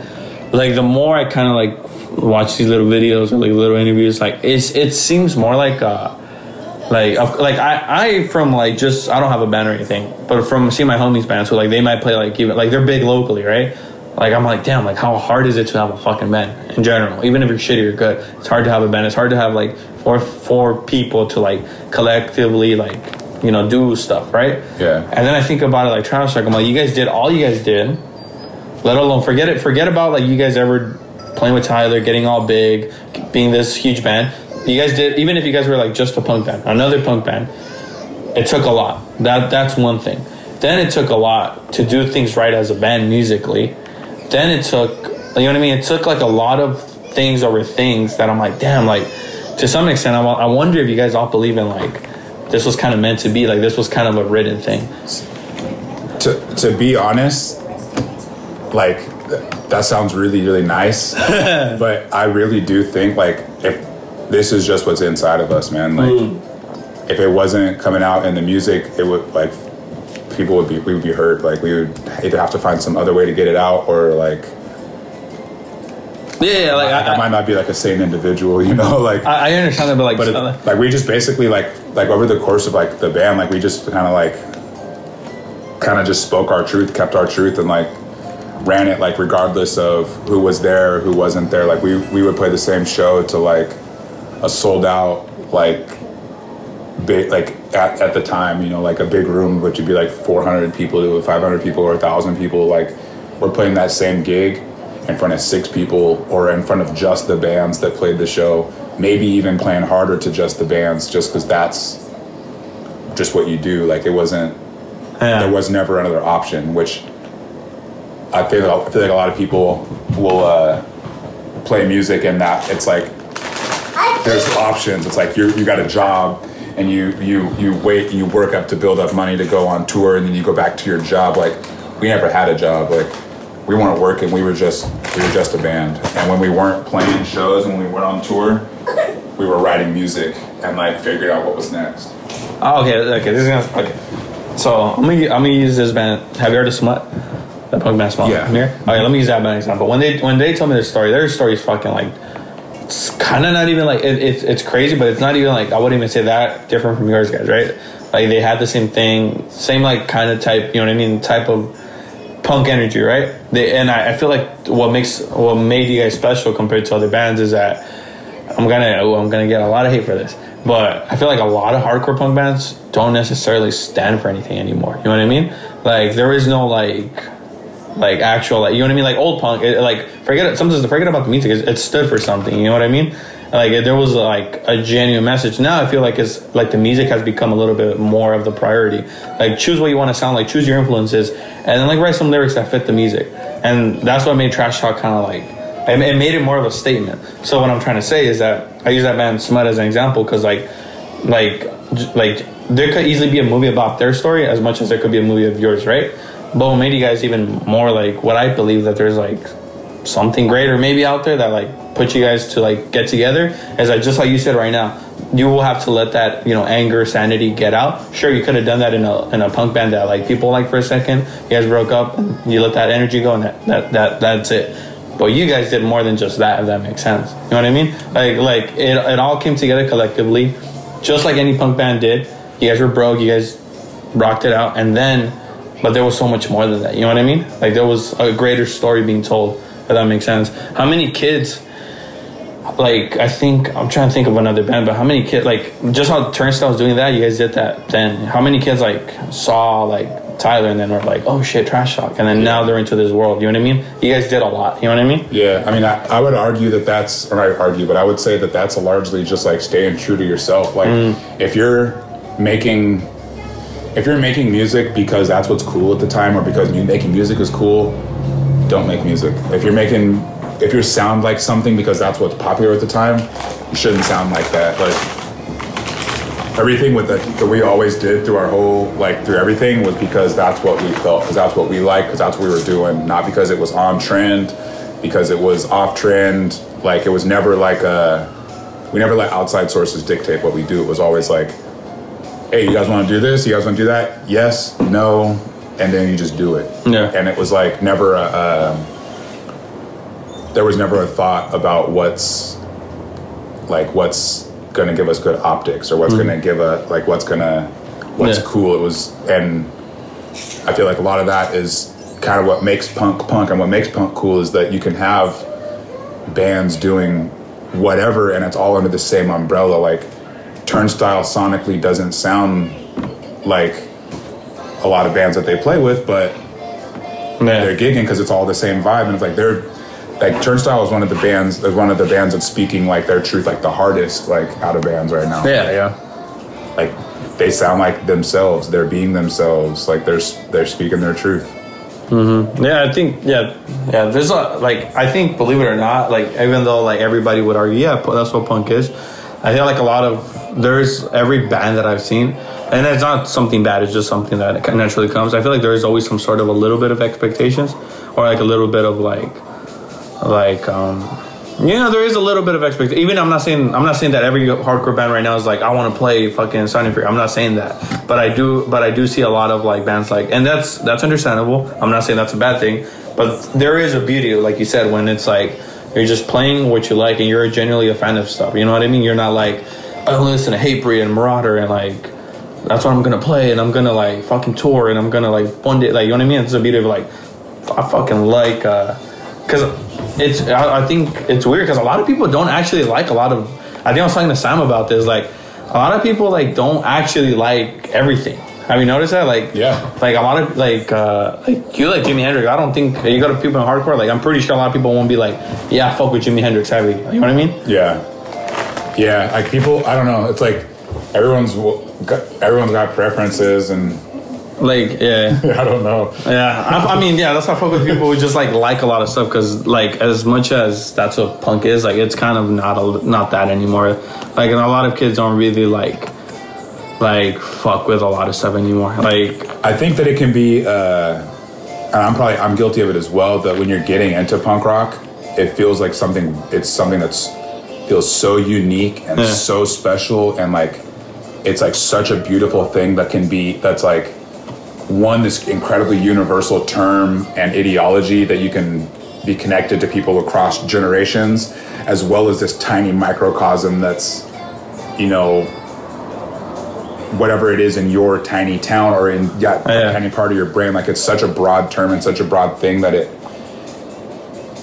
Speaker 1: like the more I kind of like watch these little videos or like little interviews, like it's it seems more like uh like like I I from like just I don't have a band or anything, but from seeing my homies bands who like they might play like even like they're big locally, right? Like I'm like damn, like how hard is it to have a fucking band in general? Even if you're shitty or good, it's hard to have a band. It's hard to have like four four people to like collectively like you know do stuff, right?
Speaker 2: Yeah.
Speaker 1: And then I think about it like trash talk. I'm like, you guys did all you guys did. Let alone forget it. Forget about like you guys ever playing with Tyler, getting all big, being this huge band. You guys did even if you guys were like just a punk band, another punk band. It took a lot. That that's one thing. Then it took a lot to do things right as a band musically. Then it took you know what I mean. It took like a lot of things over things that I'm like, damn. Like to some extent, I, I wonder if you guys all believe in like this was kind of meant to be. Like this was kind of a written thing.
Speaker 2: To to be honest, like that sounds really really nice, but I really do think like if this is just what's inside of us, man. Like hmm. if it wasn't coming out in the music, it would like people would be we would be hurt. Like we would either have to find some other way to get it out or like
Speaker 1: Yeah, yeah like
Speaker 2: I,
Speaker 1: I,
Speaker 2: might not be like a sane individual, you know, like.
Speaker 1: I, I understand that, but like,
Speaker 2: but it,
Speaker 1: uh,
Speaker 2: like we just basically like like over the course of like the band, like we just kind of like kind of just spoke our truth, kept our truth, and like ran it like regardless of who was there, who wasn't there. Like we we would play the same show to like a sold out like big like at, at the time you know like a big room which would be like 400 people to 500 people or 1000 people like we're playing that same gig in front of six people or in front of just the bands that played the show maybe even playing harder to just the bands just because that's just what you do like it wasn't
Speaker 1: yeah.
Speaker 2: there was never another option which i feel i feel like a lot of people will uh, play music and that it's like there's options. It's like you you got a job and you you you wait and you work up to build up money to go on tour and then you go back to your job. Like we never had a job. Like we weren't working. We were just we were just a band. And when we weren't playing shows when we weren't on tour, we were writing music and like figured out what was next.
Speaker 1: Oh, okay, okay. This is gonna okay. So I'm gonna I'm gonna use this band. Have you heard of Smut? That punk band Smut.
Speaker 2: Yeah.
Speaker 1: Here. Okay, let me use that band example. When they when they tell me their story, their story is fucking like. It's kind of not even like it, it's it's crazy, but it's not even like I wouldn't even say that different from yours guys, right? Like they had the same thing, same like kind of type, you know what I mean? Type of punk energy, right? They and I, I feel like what makes what made you guys special compared to other bands is that I'm gonna oh, I'm gonna get a lot of hate for this, but I feel like a lot of hardcore punk bands don't necessarily stand for anything anymore. You know what I mean? Like there is no like like actual like you know what I mean? Like old punk, it, like forget it. Sometimes forget about the music. It, it stood for something. You know what I mean? Like there was like a genuine message. Now I feel like it's like the music has become a little bit more of the priority. Like choose what you want to sound like, choose your influences, and then like write some lyrics that fit the music. And that's what made trash talk kind of like it, made it more of a statement. So what I'm trying to say is that I use that band Smut as an example because like, like, like there could easily be a movie about their story as much as there could be a movie of yours, right? But what made you guys even more like what I believe that there's like something greater maybe out there that like put you guys to like get together. Is that just like you said right now you will have to let that you know anger sanity get out. Sure you could have done that in a in a punk band that like people like for a second. You guys broke up and you let that energy go and that, that, that that's it. But you guys did more than just that if that makes sense. You know what i mean? Like like it, it all came together collectively just like any punk band did. You guys were broke you guys rocked it out and then but there was so much more than that. You know what i mean? Like there was a greater story being told if that makes sense. How many kids like i think i'm trying to think of another band but how many kids like just how turnstile's doing that you guys did that then. How many kids like saw like tyler and then were like oh shit trash talk and then now they're into this world you know what i mean? You guys did a lot you know what i mean?
Speaker 2: Yeah, I mean, I, I would argue that that's, or not argue, but I would say that that's largely just like staying true to yourself. Like, mm. if you're making, if you're making music because that's what's cool at the time, or because making music is cool, don't make music. If you're making, if you sound like something because that's what's popular at the time, you shouldn't sound like that. Like, everything with the, that we always did through our whole like through everything was because that's what we felt because that's what we liked because that's what we were doing. Not because it was on trend because it was off trend. Like it was never like a we never let outside sources dictate what we do. It was always like hey you guys want to do this? You guys want to do that? Yes no and then you just do it.
Speaker 1: Yeah.
Speaker 2: and it was like never a um, there was never a thought about what's like what's gonna give us good optics or what's hmm. gonna give a like what's gonna what's
Speaker 1: Yeah.
Speaker 2: cool. It was and i feel like a lot of that is kind of what makes punk punk and what makes punk cool is that you can have bands doing whatever and it's all under the same umbrella. Like turnstile sonically doesn't sound like a lot of bands that they play with but they're gigging because it's all the same vibe and it's like they're like Turnstile is one of the bands is one of the bands that's speaking like their truth like the hardest like out of bands right now
Speaker 1: yeah yeah
Speaker 2: like they sound like themselves they're being themselves like they're they're speaking their truth mm-hmm.
Speaker 1: Yeah, I think yeah, yeah. There's a like I think believe it or not, like even though like everybody would argue, yeah, that's what punk is. I feel like a lot of there's every band that I've seen, and it's not something bad. It's just something that naturally comes. I feel like there is always some sort of a little bit of expectations, or like a little bit of like, like um, you know, there is a little bit of expectation. Even I'm not saying I'm not saying that every hardcore band right now is like I want to play fucking Sound and Fury. I'm not saying that, but I do. But I do see a lot of like bands like, and that's that's understandable. I'm not saying that's a bad thing, but there is a beauty, like you said, when it's like you're just playing what you like and you're genuinely a fan of stuff. You know what I mean? You're not like I listen to Hatebreed and Marauder and like that's what I'm gonna play and I'm gonna like fucking tour and I'm gonna like one day like you know what I mean? It's a beauty of like I fucking like uh because it's I, I think it's weird because a lot of people don't actually like a lot of I think I was talking to Sam about this like a lot of people like don't actually like everything. Have you noticed that? Like
Speaker 2: Yeah.
Speaker 1: like a lot of like uh like you like Jimi Hendrix. I don't think you go to people in hardcore like I'm pretty sure a lot of people won't be like yeah fuck with Jimi Hendrix heavy. You know what I mean?
Speaker 2: yeah yeah like people i don't know it's like everyone's everyone's got preferences and
Speaker 1: Like yeah.
Speaker 2: i don't know
Speaker 1: Yeah, I, I mean, yeah, that's why I fuck with people who just like like a lot of stuff because like as much as that's what punk is, like it's kind of not a, not that anymore. Like, and a lot of kids don't really like like fuck with a lot of stuff anymore. Like,
Speaker 2: I think that it can be, uh, and I'm probably I'm guilty of it as well. That when you're getting into punk rock, it feels like something. It's something that's feels so unique and
Speaker 1: Yeah.
Speaker 2: so special, and like it's like such a beautiful thing that can be. That's like one this incredibly universal term and ideology that you can be connected to people across generations, as well as this tiny microcosm that's you know whatever it is in your tiny town or in yeah,
Speaker 1: Yeah.
Speaker 2: tiny part of your brain. Like it's such a broad term and such a broad thing that it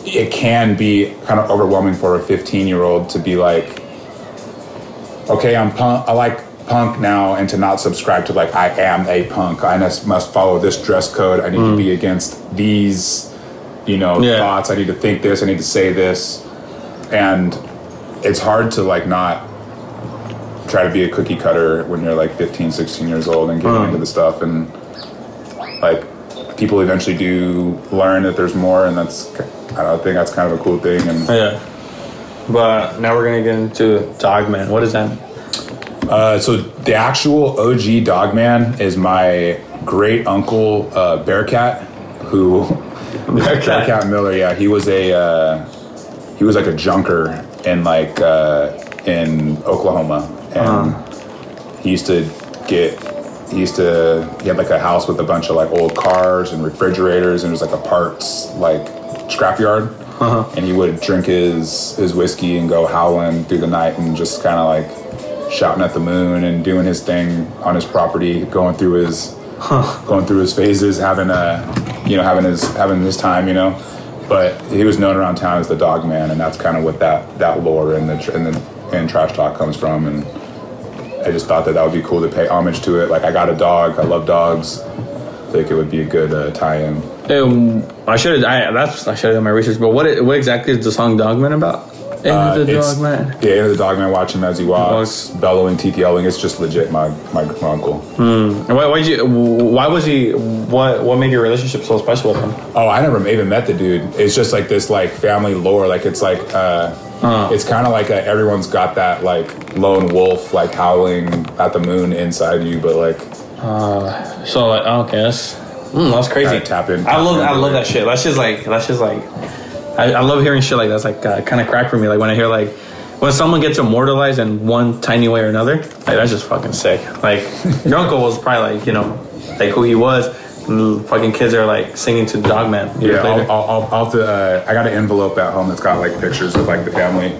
Speaker 2: it can be kind of overwhelming for a 15 year old to be like, okay, I'm punk. I like punk now, and to not subscribe to like I am a punk. I must follow this dress code. I need to be mm. against these, you know,
Speaker 1: Yeah.
Speaker 2: thoughts. I need to think this. I need to say this, and it's hard to like not try to be a cookie cutter when you're like 15 16 years old and getting mm. into the stuff and like people eventually do learn that there's more and that's I don't think that's kind of a cool thing. And
Speaker 1: Yeah. But now we're gonna get into Dogman. What is that?
Speaker 2: Uh, so the actual OG Dogman is my great uncle uh, Bearcat, who Bearcat Miller. Yeah, he was a uh, he was like a junker in like uh, in Oklahoma, and he used to get he used to he had like a house with a bunch of like old cars and refrigerators, and it was like a parts like scrapyard. And he would drink his his whiskey and go howling through the night and just kind of like shouting at the moon and doing his thing on his property, going through his going through his phases, having a you know having his having his time, you know. But he was known around town as the Dog Man, and that's kind of what that that lore and the and the and trash talk comes from. And I just thought that that would be cool to pay homage to it. Like I got a dog, I love dogs. I think it would be a good uh, tie-in.
Speaker 1: Um, I should I that's I should have done my research. But what what exactly is the song Dogman about?
Speaker 2: Uh,
Speaker 1: the
Speaker 2: it's-
Speaker 1: Dogman.
Speaker 2: Yeah, into the dog man, watch him as he walks, bellowing, teeth yelling. It's just legit, my my, my uncle.
Speaker 1: And Why why'd you why was he what what made your relationship so special with him?
Speaker 2: Oh, I never even met the dude. It's just like this like family lore. Like it's like uh, it's kind of like a, everyone's got that like lone wolf like howling at the moon inside you, but like
Speaker 1: So like okay, that's mm, that's crazy.
Speaker 2: Tap in-
Speaker 1: I love I love that shit. That's just like that's just like I, I love hearing shit like that's like uh, kind of crack for me. Like when I hear like when someone gets immortalized in one tiny way or another, like that's just fucking sick. Like your uncle was probably like you know like who he was. And fucking kids are like singing to Dogman.
Speaker 2: yeah. I'll, I'll, I'll, have to, uh, I got an envelope at home that's got like pictures of like the family.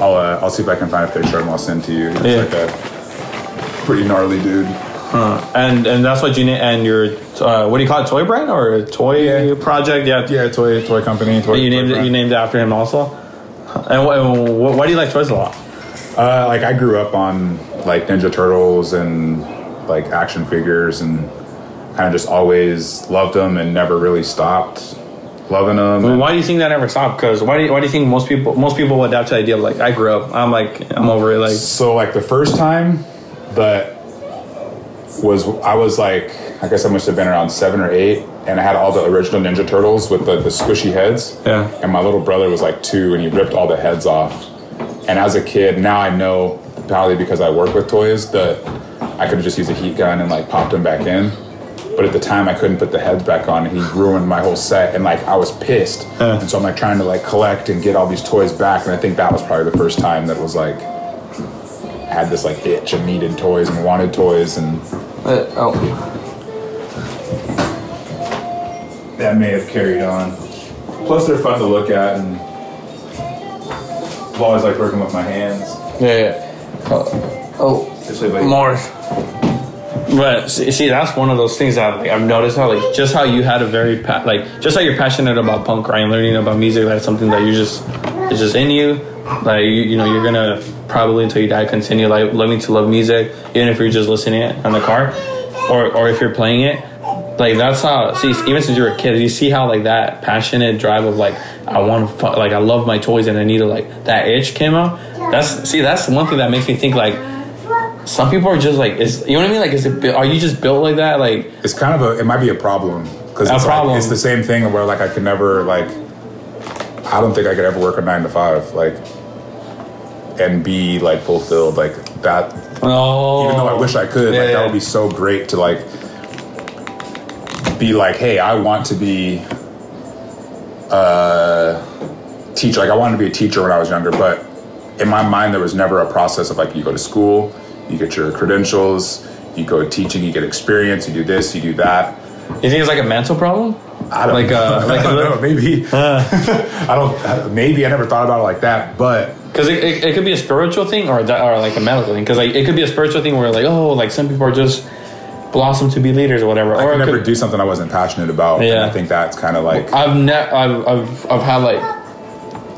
Speaker 2: I'll uh, I'll see if I can find a picture him. I'll send to you. It's
Speaker 1: Yeah.
Speaker 2: like a pretty gnarly dude.
Speaker 1: And and that's what you name and your uh, what do you call it? Toy brand or a toy
Speaker 2: Yeah.
Speaker 1: project? Yeah,
Speaker 2: Yeah, toy toy company. Toy,
Speaker 1: You named
Speaker 2: toy
Speaker 1: it. You named after him also. And wh- and wh- why do you like toys a lot?
Speaker 2: Uh, like I grew up on like Ninja Turtles and like action figures and kind of just always loved them and never really stopped loving them.
Speaker 1: Well, why do you think that never stopped? Because why do you, why do you think most people most people would adapt to the idea of like I grew up. I'm like I'm over it. Like
Speaker 2: So like the first time that was I was like I guess I must have been around seven or eight, and I had all the original Ninja Turtles with the, the squishy heads.
Speaker 1: Yeah.
Speaker 2: And my little brother was like two, and he ripped all the heads off. And as a kid, now I know probably because I work with toys that I could have just used a heat gun and like popped them back in. But at the time, I couldn't put the heads back on, and he ruined my whole set. And like I was pissed, and so I'm like trying to like collect and get all these toys back. And I think that was probably the first time that was like had this like itch and needed toys and wanted toys, and
Speaker 1: oh
Speaker 2: that may have carried on. Plus, they're fun to look at, and I've always liked working with my hands.
Speaker 1: yeah yeah. Oh, oh.
Speaker 2: This way, like,
Speaker 1: Mars. But see, see, that's one of those things that like, I've noticed how like just how you had a very pa- like just how you're passionate about punk rock and learning about music. That's something that you just it's just in you. Like you, you know, you're gonna probably until you die continue like loving to love music, even if you're just listening it on the car, or or if you're playing it. Like that's how. See, even since you were a kid, you see how like that passionate drive of like I want to like I love my toys and I need to like that itch came out. That's see, that's one thing that makes me think like some people are just like is you know what I mean? Like is it are you just built like that? Like
Speaker 2: it's kind of a it might be a problem because it's
Speaker 1: problem.
Speaker 2: Like, it's the same thing where like I could never like I don't think I could ever work a nine to five like and be like fulfilled like that.
Speaker 1: oh,
Speaker 2: Even though I wish I could,
Speaker 1: Yeah,
Speaker 2: like that would be so great to like be like, hey, I want to be a teacher. Like I wanted to be a teacher when I was younger, but in my mind there was never a process of like you go to school, you get your credentials, you go teaching, you get experience, you do this, you do that.
Speaker 1: You think it's like a mental problem?
Speaker 2: I don't
Speaker 1: Like, uh, like
Speaker 2: I
Speaker 1: a
Speaker 2: don't know, maybe uh. I don't uh, maybe I never thought about it like that, but
Speaker 1: Because it, it, it could be a spiritual thing or that, or like a medical thing. Because like it could be a spiritual thing where like oh like some people are just blossom to be leaders or whatever.
Speaker 2: I
Speaker 1: or
Speaker 2: could never
Speaker 1: could-
Speaker 2: do something I wasn't passionate about.
Speaker 1: Yeah.
Speaker 2: And I think that's kind of like
Speaker 1: I've ne- I've, I've I've had like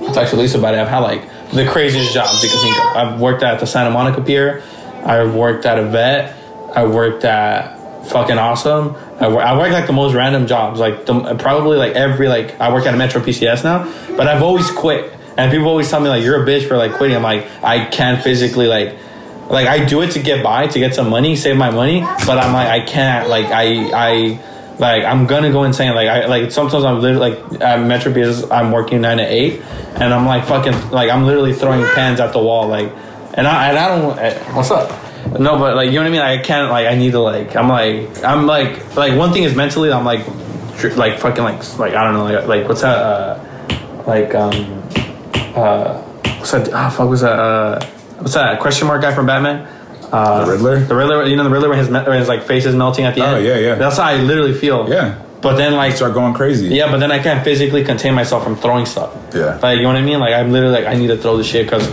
Speaker 1: to talk to Lisa about it. I've had like the craziest jobs you can think of. I've worked at the Santa Monica Pier. I've worked at a vet. I worked at fucking awesome. I, wor- I worked like the most random jobs. Like the, probably like every like I work at a Metro PCS now, but I've always quit. And people always tell me like you're a bitch for like quitting. I'm like I can't physically like like I do it to get by to get some money, save my money, but I'm like I can't like I I like I'm gonna go insane. Like I like sometimes I'm literally like at Metro because I'm working nine to eight, and I'm like fucking like I'm literally throwing pens at the wall like, and I and I don't eh, what's up. No, but like you know what I mean. Like, I can't like I need to like I'm like I'm like like one thing is mentally I'm like dr- like fucking like like I don't know like, like what's that uh like um uh what's that ah fuck was that uh what's that question mark guy from Batman. Uh,
Speaker 2: The Riddler?
Speaker 1: The Riddler, you know, the Riddler when his, when his like face is melting at the
Speaker 2: Oh,
Speaker 1: end.
Speaker 2: Oh yeah, yeah.
Speaker 1: That's how I literally feel.
Speaker 2: Yeah.
Speaker 1: But then like
Speaker 2: Start going crazy.
Speaker 1: yeah, but then I can't physically contain myself from throwing stuff.
Speaker 2: Yeah.
Speaker 1: Like you know what I mean? Like I'm literally like I need to throw the shit because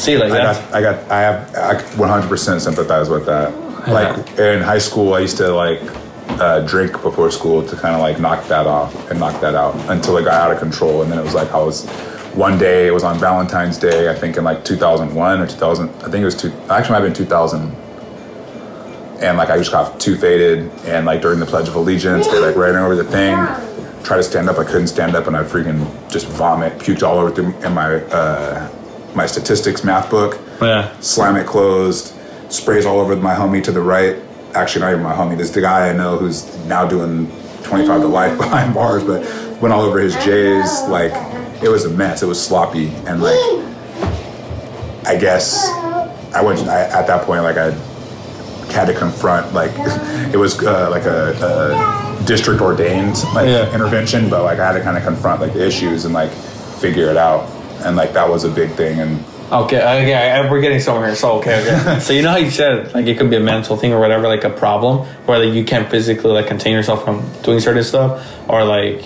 Speaker 1: see like
Speaker 2: I got, I got, I have, I 100% sympathize with that. Like in high school, I used to like uh, drink before school to kind of like knock that off and knock that out until it got out of control. And then it was like I was one day. It was on Valentine's Day, I think in like 2001 or 2000. I think it was two. Actually, might have been 2000. And like I just got too faded, and like during the Pledge of Allegiance, they like ran over the thing. Try to stand up, I couldn't stand up, and I freaking just vomit, puked all over through in my uh, my statistics math book
Speaker 1: yeah.
Speaker 2: slam it closed, sprays all over my homie to the right. Actually, not even my homie. This is the guy I know who's now doing 25 to life behind bars, but went all over his J's. Like, it was a mess. It was sloppy. And, like, I guess I went, I, at that point, like, I had to confront, like, it was uh, like a, a district ordained, like,
Speaker 1: Yeah.
Speaker 2: intervention, but, like, I had to kind of confront, like, the issues and, like, figure it out. And, like, that was a big thing. And,
Speaker 1: Okay, okay, we're getting somewhere here. So okay, okay. so you know how you said like it could be a mental thing or whatever, like a problem where like you can't physically like contain yourself from doing certain stuff, or like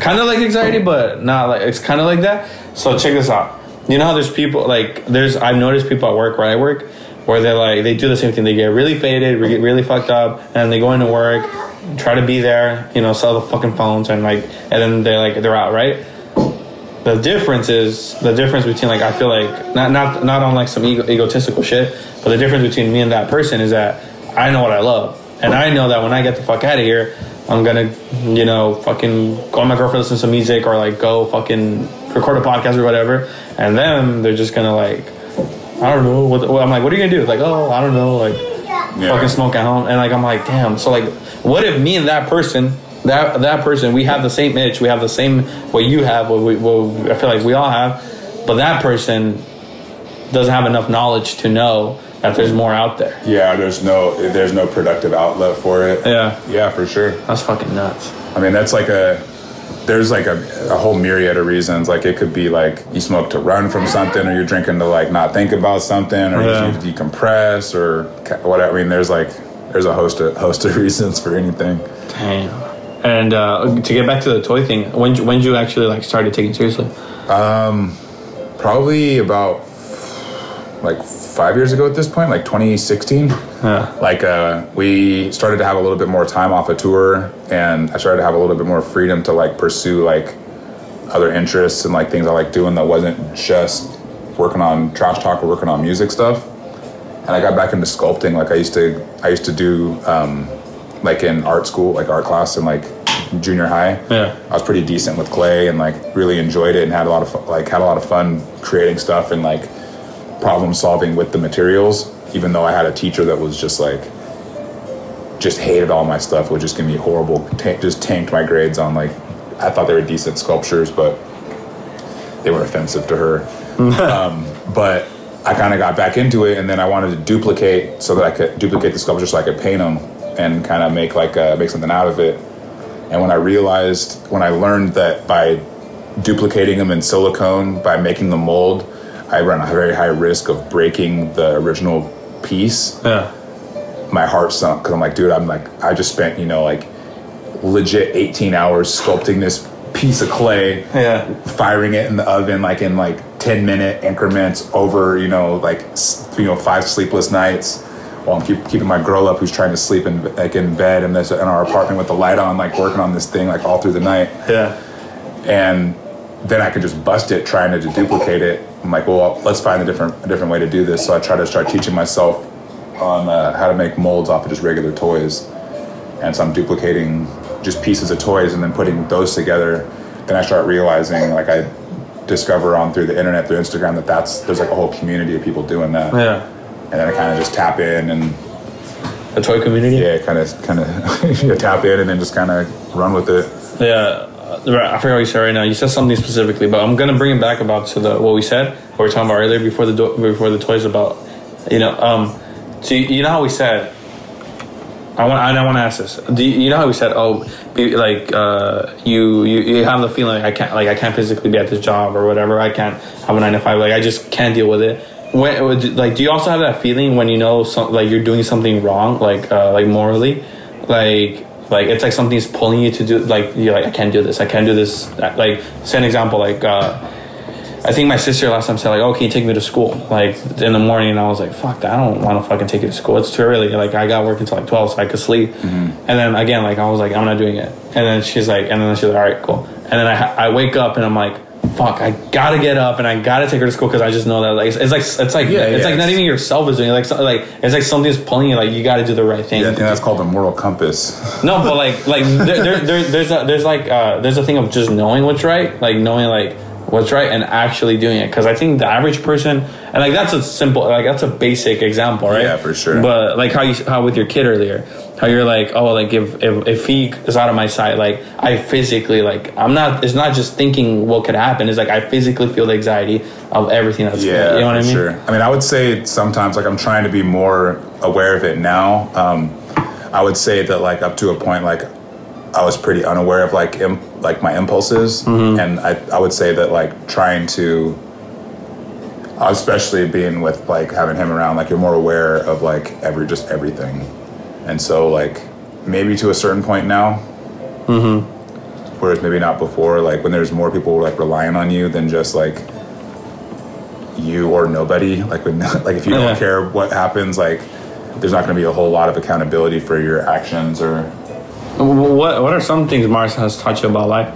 Speaker 1: kind of like anxiety, but not like it's kind of like that. So check this out. You know how there's people like there's I've noticed people at work where I work where they're like they do the same thing. They get really faded, get really fucked up, and they go into work, try to be there, you know, sell the fucking phones, and like and then they're like they're out, right? the difference is the difference between like I feel like not not not on like some ego, egotistical shit, but the difference between me and that person is that I know what I love, and I know that when I get the fuck out of here, I'm gonna you know fucking call my girlfriend listen to some music or like go fucking record a podcast or whatever, and then they're just gonna like I don't know what what- I'm like what are you gonna do? Like oh I don't know like
Speaker 2: Yeah.
Speaker 1: fucking smoke at home. And like I'm like damn. So like what if me and that person that that person we have the same itch we have the same what you have what we what I feel like we all have but that person doesn't have enough knowledge to know that there's more out there
Speaker 2: Yeah, there's no there's no productive outlet for it.
Speaker 1: Yeah.
Speaker 2: yeah, for sure.
Speaker 1: that's fucking nuts
Speaker 2: I mean, that's like a there's like a, a whole myriad of reasons. Like it could be like you smoke to run from something, or you're drinking to like not think about something, or
Speaker 1: Yeah.
Speaker 2: you decompress, or whatever. I mean, there's like there's a host of host of reasons for anything.
Speaker 1: Damn. and uh, to get back to the toy thing when when did you actually like started taking it seriously
Speaker 2: Probably about like five years ago at this point, like 2016.
Speaker 1: yeah
Speaker 2: like uh, we started to have a little bit more time off a tour and i started to have a little bit more freedom to like pursue like other interests and like things i like doing that wasn't just working on trash talk or working on music stuff and i got back into sculpting like i used to i used to do um, like in art school like art class in like junior high
Speaker 1: Yeah.
Speaker 2: i was pretty decent with clay and like really enjoyed it and had a lot of like had a lot of fun creating stuff and like problem solving with the materials, even though I had a teacher that was just like, just hated all my stuff, would just give me horrible, ta- just tanked my grades on like, I thought they were decent sculptures, but they were offensive to her. um, but I kind of got back into it, and then I wanted to duplicate so that I could duplicate the sculpture so I could paint them and kind of make like uh, make something out of it. And when I realized, when I learned that by duplicating them in silicone, by making the mold, I run a very high risk of breaking the original piece.
Speaker 1: yeah.
Speaker 2: My heart sunk because I'm like, dude, I'm like, I just spent, you know, like legit 18 hours sculpting this piece of clay
Speaker 1: yeah.
Speaker 2: firing it in the oven like in like 10 minute increments over you know like you know five sleepless nights while I'm keep, keeping my girl up who's trying to sleep in like in bed in this in our apartment with the light on like working on this thing like all through the night.
Speaker 1: Yeah.
Speaker 2: And then I could just bust it trying to duplicate it I'm like well let's find a different a different way to do this so I try to start teaching myself on uh, how to make molds off of just regular toys and so I'm duplicating just pieces of toys and then putting those together. Then I start realizing, like I discover on through the internet, through Instagram, that that's there's like a whole community of people doing that.
Speaker 1: yeah
Speaker 2: And then I kind of just tap in and
Speaker 1: the toy community.
Speaker 2: yeah, kind of kind of you tap in and then just kind of run with it.
Speaker 1: Yeah, I forgot what you said right now. You said something specifically, but I'm gonna bring it back about to the what we said, what we were talking about earlier before the do- before the toys about, you know, um, so you, you know how we said. I want. I want to ask this. Do you, you know how we said, oh, be, like uh, you, you you have the feeling like I can't like I can't physically be at this job or whatever. I can't have a nine to five. Like I just can't deal with it. When like do you also have that feeling when you know some like you're doing something wrong like uh, like morally, like like it's like something's pulling you to do like you're like I can't do this. I can't do this. Like say an example like. Uh, I think my sister last time said like, "Oh, can you take me to school?" Like in the morning, and I was like, "Fuck that! I don't want to fucking take you to school. It's too early. Like I got work until like twelve, so I could sleep." And then again, like I was like, "I'm not doing it." And then she's like, and then she's like, "All right, cool." And then I I wake up and I'm like, "Fuck! I gotta get up and I gotta take her to school because I just know that like it's, it's like it's like
Speaker 2: Yeah,
Speaker 1: it's
Speaker 2: yeah,
Speaker 1: like not even yourself is doing it. like so, like it's like something's pulling you like you got to do the right thing.
Speaker 2: Yeah, I think that's called the moral compass.
Speaker 1: No, but like like there, there, there there's a, there's like uh, there's a thing of just knowing what's right, like knowing like what's right and actually doing it. Because I think the average person, and like that's a simple, like that's a basic example, right?
Speaker 2: Yeah, for sure.
Speaker 1: But like how you how with your kid earlier, how you're like, oh, like if if, if he is out of my sight, like I physically like I'm not. It's not just thinking what could happen. It's like I physically feel the anxiety of everything that's
Speaker 2: Yeah,
Speaker 1: you know what I
Speaker 2: for
Speaker 1: mean?
Speaker 2: sure. I mean, I would say sometimes like I'm trying to be more aware of it now. Um, I would say that like up to a point, like I was pretty unaware of like Im- like my impulses,
Speaker 1: Mm-hmm.
Speaker 2: and I I would say that like trying to, especially being with like having him around, like you're more aware of like every just everything, and so like maybe to a certain point now.
Speaker 1: Mm-hmm.
Speaker 2: Whereas maybe not before, like when there's more people like relying on you than just like you or nobody. Like when like if you don't care what happens, like there's not going to be a whole lot of accountability for your actions or.
Speaker 1: What what are some things Mars has taught you about life?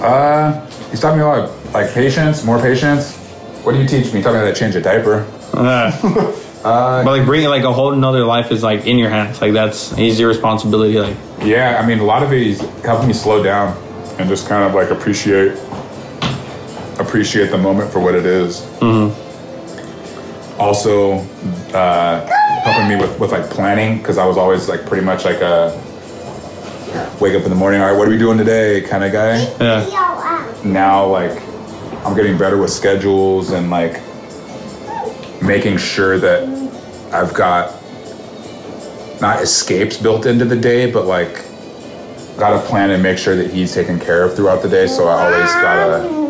Speaker 2: Uh, he's taught me a lot of like patience, more patience. What do you teach me? Taught me how to change a diaper.
Speaker 1: Uh, Uh, but like bringing like a whole nother life is like in your hands. Like that's it's your responsibility. Like
Speaker 2: Yeah, I mean, a lot of it is helping me slow down and just kind of like appreciate appreciate the moment for what it is. Mm-hmm. Also, uh, helping me with, with like planning because I was always like pretty much like a wake up in the morning. All right, what are we doing today? Kind of guy.
Speaker 1: yeah, um.
Speaker 2: Now, like, I'm getting better with schedules and like making sure that I've got not escapes built into the day, but like got to plan and make sure that he's taken care of throughout the day. So I always gotta.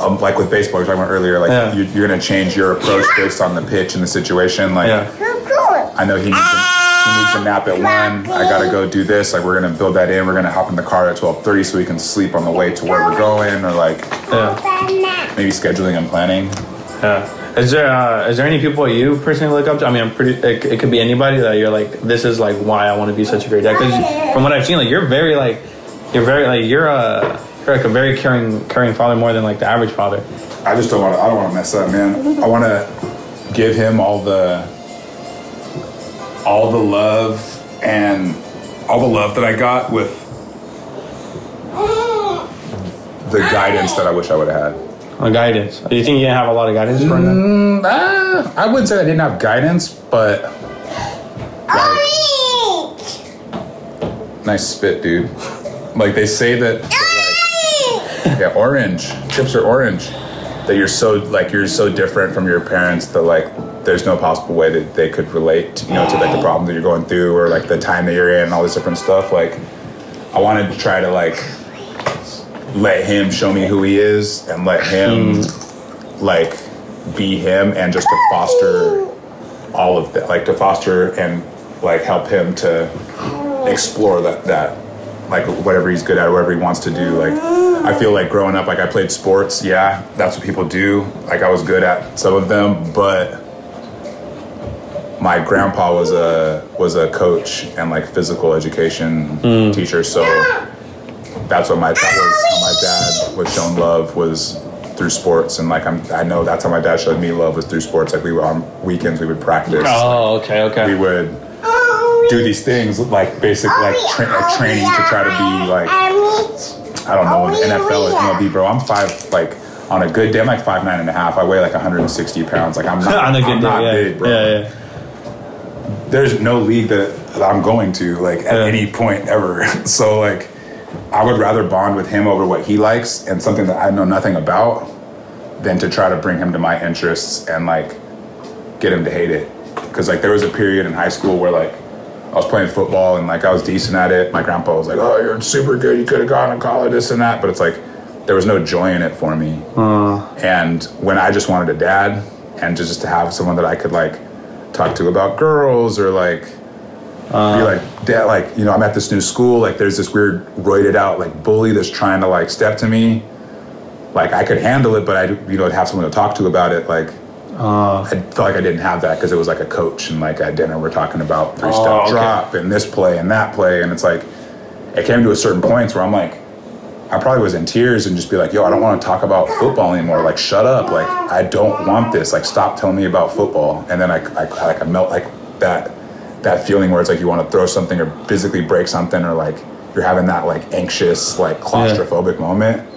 Speaker 2: Um, like with baseball, you're talking about earlier, like
Speaker 1: Yeah.
Speaker 2: you, you're gonna change your approach based on the pitch and the situation. Like
Speaker 1: yeah.
Speaker 2: I know he needs a, he needs a nap at one. I gotta go do this. Like we're gonna build that in. We're gonna hop in the car at twelve thirty so we can sleep on the way to where we're going, or like
Speaker 1: Yeah.
Speaker 2: maybe scheduling and planning.
Speaker 1: Yeah. Is there uh, is there any people you personally look up to? I mean, I'm pretty. It, it could be anybody that you're like, this is like why I want to be such a great dad. Because from what I've seen, like you're very like, you're very like you're a you're like a very caring caring father more than like the average father.
Speaker 2: I just don't want to. I don't want to mess up, man. I want to give him all the all the love and all the love that I got with the guidance that I wish I would have had.
Speaker 1: Uh, guidance. Do you think you didn't have a lot of guidance growing up?
Speaker 2: Mm, ah, I wouldn't say I didn't have guidance, but nice spit, dude. Like they say that, that, like, yeah, orange chips are orange. That you're so like you're so different from your parents that like there's no possible way that they could relate, to, you know, to like the problem that you're going through or like the time that you're in, and all this different stuff. Like I wanted to try to like let him show me who he is and let him hmm. like be him and just to foster all of that like to foster and like help him to explore that that like whatever he's good at whatever he wants to do like i feel like growing up like i played sports yeah that's what people do like i was good at some of them but my grandpa was a was a coach and like physical education hmm. teacher so that's what my that was how my dad was shown love was through sports and like I'm I know that's how my dad showed me love was through sports like we were on weekends we would practice
Speaker 1: Oh, okay, okay we
Speaker 2: would do these things like basic like, tra- like training to try to be like I don't know in NFL or MLB bro I'm five like on a good day I'm like five nine and a half I weigh like 160 pounds like I'm not
Speaker 1: On a good
Speaker 2: I'm
Speaker 1: day,
Speaker 2: not
Speaker 1: yeah.
Speaker 2: big bro
Speaker 1: yeah, yeah.
Speaker 2: there's no league that, that I'm going to like at
Speaker 1: Yeah.
Speaker 2: any point ever. so like, I would rather bond with him over what he likes and something that I know nothing about, than to try to bring him to my interests and like get him to hate it. Because like there was a period in high school where like I was playing football and like I was decent at it. My grandpa was like, "Oh, you're super good. You could have gone to college, this and that." But it's like there was no joy in it for me. Uh. And when I just wanted a dad and just to have someone that I could like talk to about girls or like be um, like, dad, like you know, I'm at this new school. Like there's this weird roided out like bully that's trying to like step to me. Like I could handle it, but I you know I'd have someone to talk to about it. Like uh. I felt like I didn't have that because it was like a coach and like at dinner we're talking about three oh, step
Speaker 1: Oh, okay.
Speaker 2: drop and this play and that play and it's like it came to a certain points where I'm like I probably was in tears and just be like yo I don't want to talk about football anymore like shut up like I don't want this like stop telling me about football and then I, I like I melt like that that feeling where it's like you want to throw something or physically break something or like you're having that like anxious like claustrophobic moment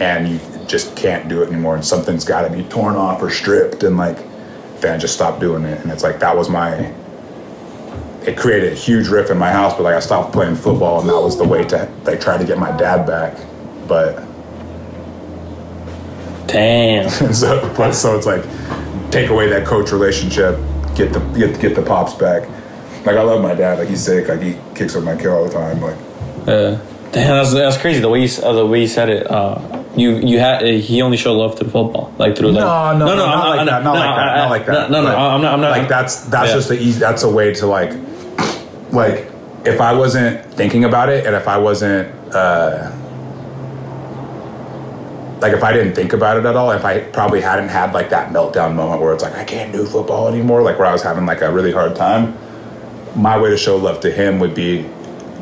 Speaker 2: and you just can't do it anymore and something's got to be torn off or stripped and like then I just stopped doing it. And it's like that was my it created a huge rift in my house but like I stopped playing football and that was the way to like try to get my dad back but
Speaker 1: Damn.
Speaker 2: and so but so it's like take away that coach relationship get the get, get the pops back like I love my dad like he's sick like he kicks up my kid all the time like
Speaker 1: Uh, damn, that's, that's crazy. The way you uh, the way you said it. Uh, you you had uh, he only showed love through football, like through like
Speaker 2: No, no, no, not
Speaker 1: I'm-
Speaker 2: like that. Not
Speaker 1: no,
Speaker 2: like that. Not like that.
Speaker 1: No, no, no, I'm not. I'm not
Speaker 2: like that's that's
Speaker 1: Yeah.
Speaker 2: just the easy. That's a way to like, like if I wasn't thinking about it, and if I wasn't, uh, like if I didn't think about it at all, if I probably hadn't had like that meltdown moment where it's like I can't do football anymore, like where I was having like a really hard time. My way to show love to him would be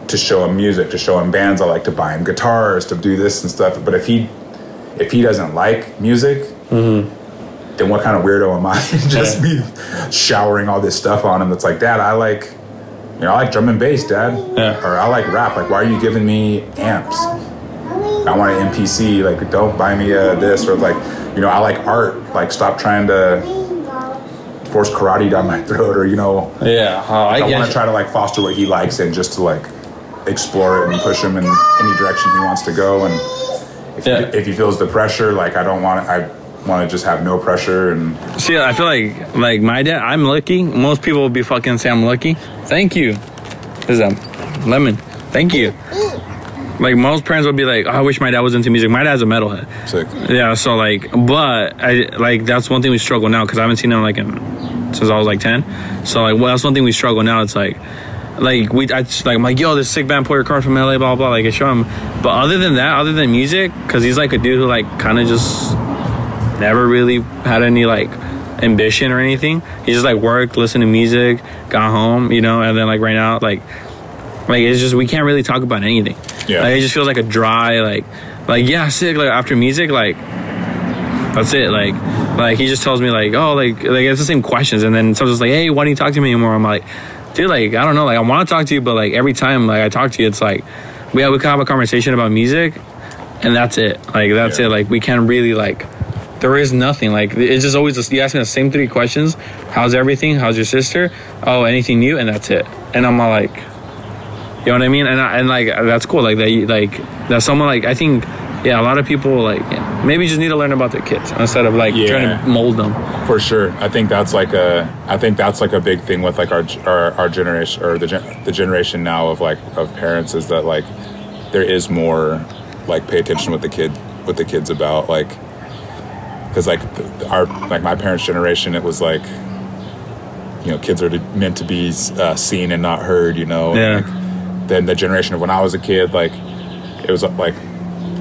Speaker 2: to show him music, to show him bands I like, to buy him guitars, to do this and stuff. But if he if he doesn't like music, then what kind of weirdo am I? Just be showering all this stuff on him. That's like, Dad, I like, you know, I like drum and bass, Dad,
Speaker 1: Yeah.
Speaker 2: or I like rap. Like, why are you giving me amps? I want an MPC. Like, don't buy me uh, this or like, you know, I like art. Like, stop trying to force karate down my throat or you know,
Speaker 1: Yeah, uh, I,
Speaker 2: I want to try to like foster what he likes and just to like explore it and push him in any direction he wants to go. And if,
Speaker 1: Yeah.
Speaker 2: he, if he feels the pressure, like I don't want, I want to just have no pressure and
Speaker 1: See, I feel like like my dad. I'm lucky. Most people will be fucking say I'm lucky. Thank you. This is a lemon. Thank you. Like most parents would be like, oh, I wish my dad was into music. My dad's a metalhead.
Speaker 2: sick.
Speaker 1: Yeah, so like, but I like that's one thing we struggle now because I haven't seen him like in, since I was like ten. So like, well, that's one thing we struggle now. It's like, like we, I just, like I'm like, yo, this sick band player card from LA, blah blah. Like I show him, but other than that, other than music, because he's like a dude who like kind of just never really had any like ambition or anything. He just like worked, listened to music, got home, you know, and then like right now, like, like it's just we can't really talk about anything.
Speaker 2: Yeah.
Speaker 1: Like, it just feels like a dry, like, like yeah, sick. Like after music, like that's it. Like, like he just tells me like, oh, like, like it's the same questions, and then someone's like, hey, why don't you talk to me anymore? I'm like, dude, like I don't know, like I want to talk to you, but like every time like I talk to you, it's like, we we can have a conversation about music, and that's it. Like that's
Speaker 2: Yeah.
Speaker 1: it. Like we can't really like. There is nothing like it's just always you ask me the same three questions. How's everything? How's your sister? Oh, anything new? And that's it. And I'm like, you know what I mean? And I, and like that's cool. Like that, like that. Someone like I think, yeah, a lot of people like yeah, maybe just need to learn about their kids instead of like trying to mold them.
Speaker 2: For sure, I think that's like a. I think that's like a big thing with like our our, our generation or the gen, the generation now of like of parents is that like there is more like pay attention with the kid with the kids about like because like our like my parents' generation it was like you know kids are meant to be uh, seen and not heard you know and,
Speaker 1: Yeah.
Speaker 2: like, then the generation of when I was a kid like it was like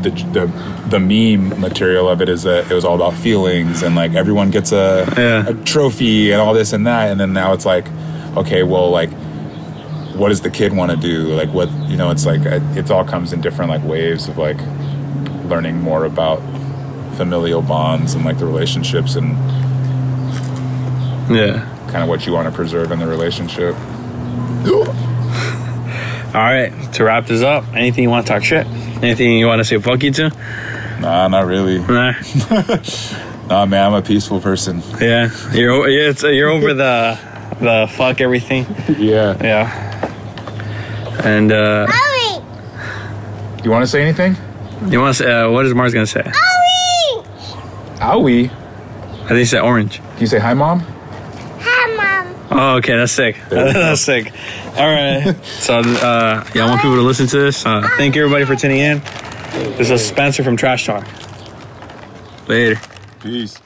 Speaker 2: the, the the meme material of it is that it was all about feelings and like everyone gets a,
Speaker 1: Yeah.
Speaker 2: a trophy and all this and that and then now it's like okay well like what does the kid want to do like what you know it's like uh, it all comes in different like waves of like learning more about familial bonds and like the relationships and
Speaker 1: Yeah.
Speaker 2: kind of what you want to preserve in the relationship
Speaker 1: All right. To wrap this up, anything you want to talk shit? Anything you want to say fuck you to?
Speaker 2: nah not really
Speaker 1: Nah.
Speaker 2: nah man i'm a peaceful person
Speaker 1: Yeah. You're yeah, it's, you're over the the fuck everything.
Speaker 2: Yeah.
Speaker 1: Yeah. And uh,
Speaker 2: You want to say anything?
Speaker 1: you want to say, uh, what is Mars gonna say?
Speaker 2: Owie.
Speaker 1: I think he said orange.
Speaker 2: Can you say hi, mom?
Speaker 1: Oh, okay, that's sick. that's sick. All right. So, uh, yeah, I want people to listen to this. Uh, thank you, everybody, for tuning in. This is Spencer from Trash Talk. Later.
Speaker 2: Peace.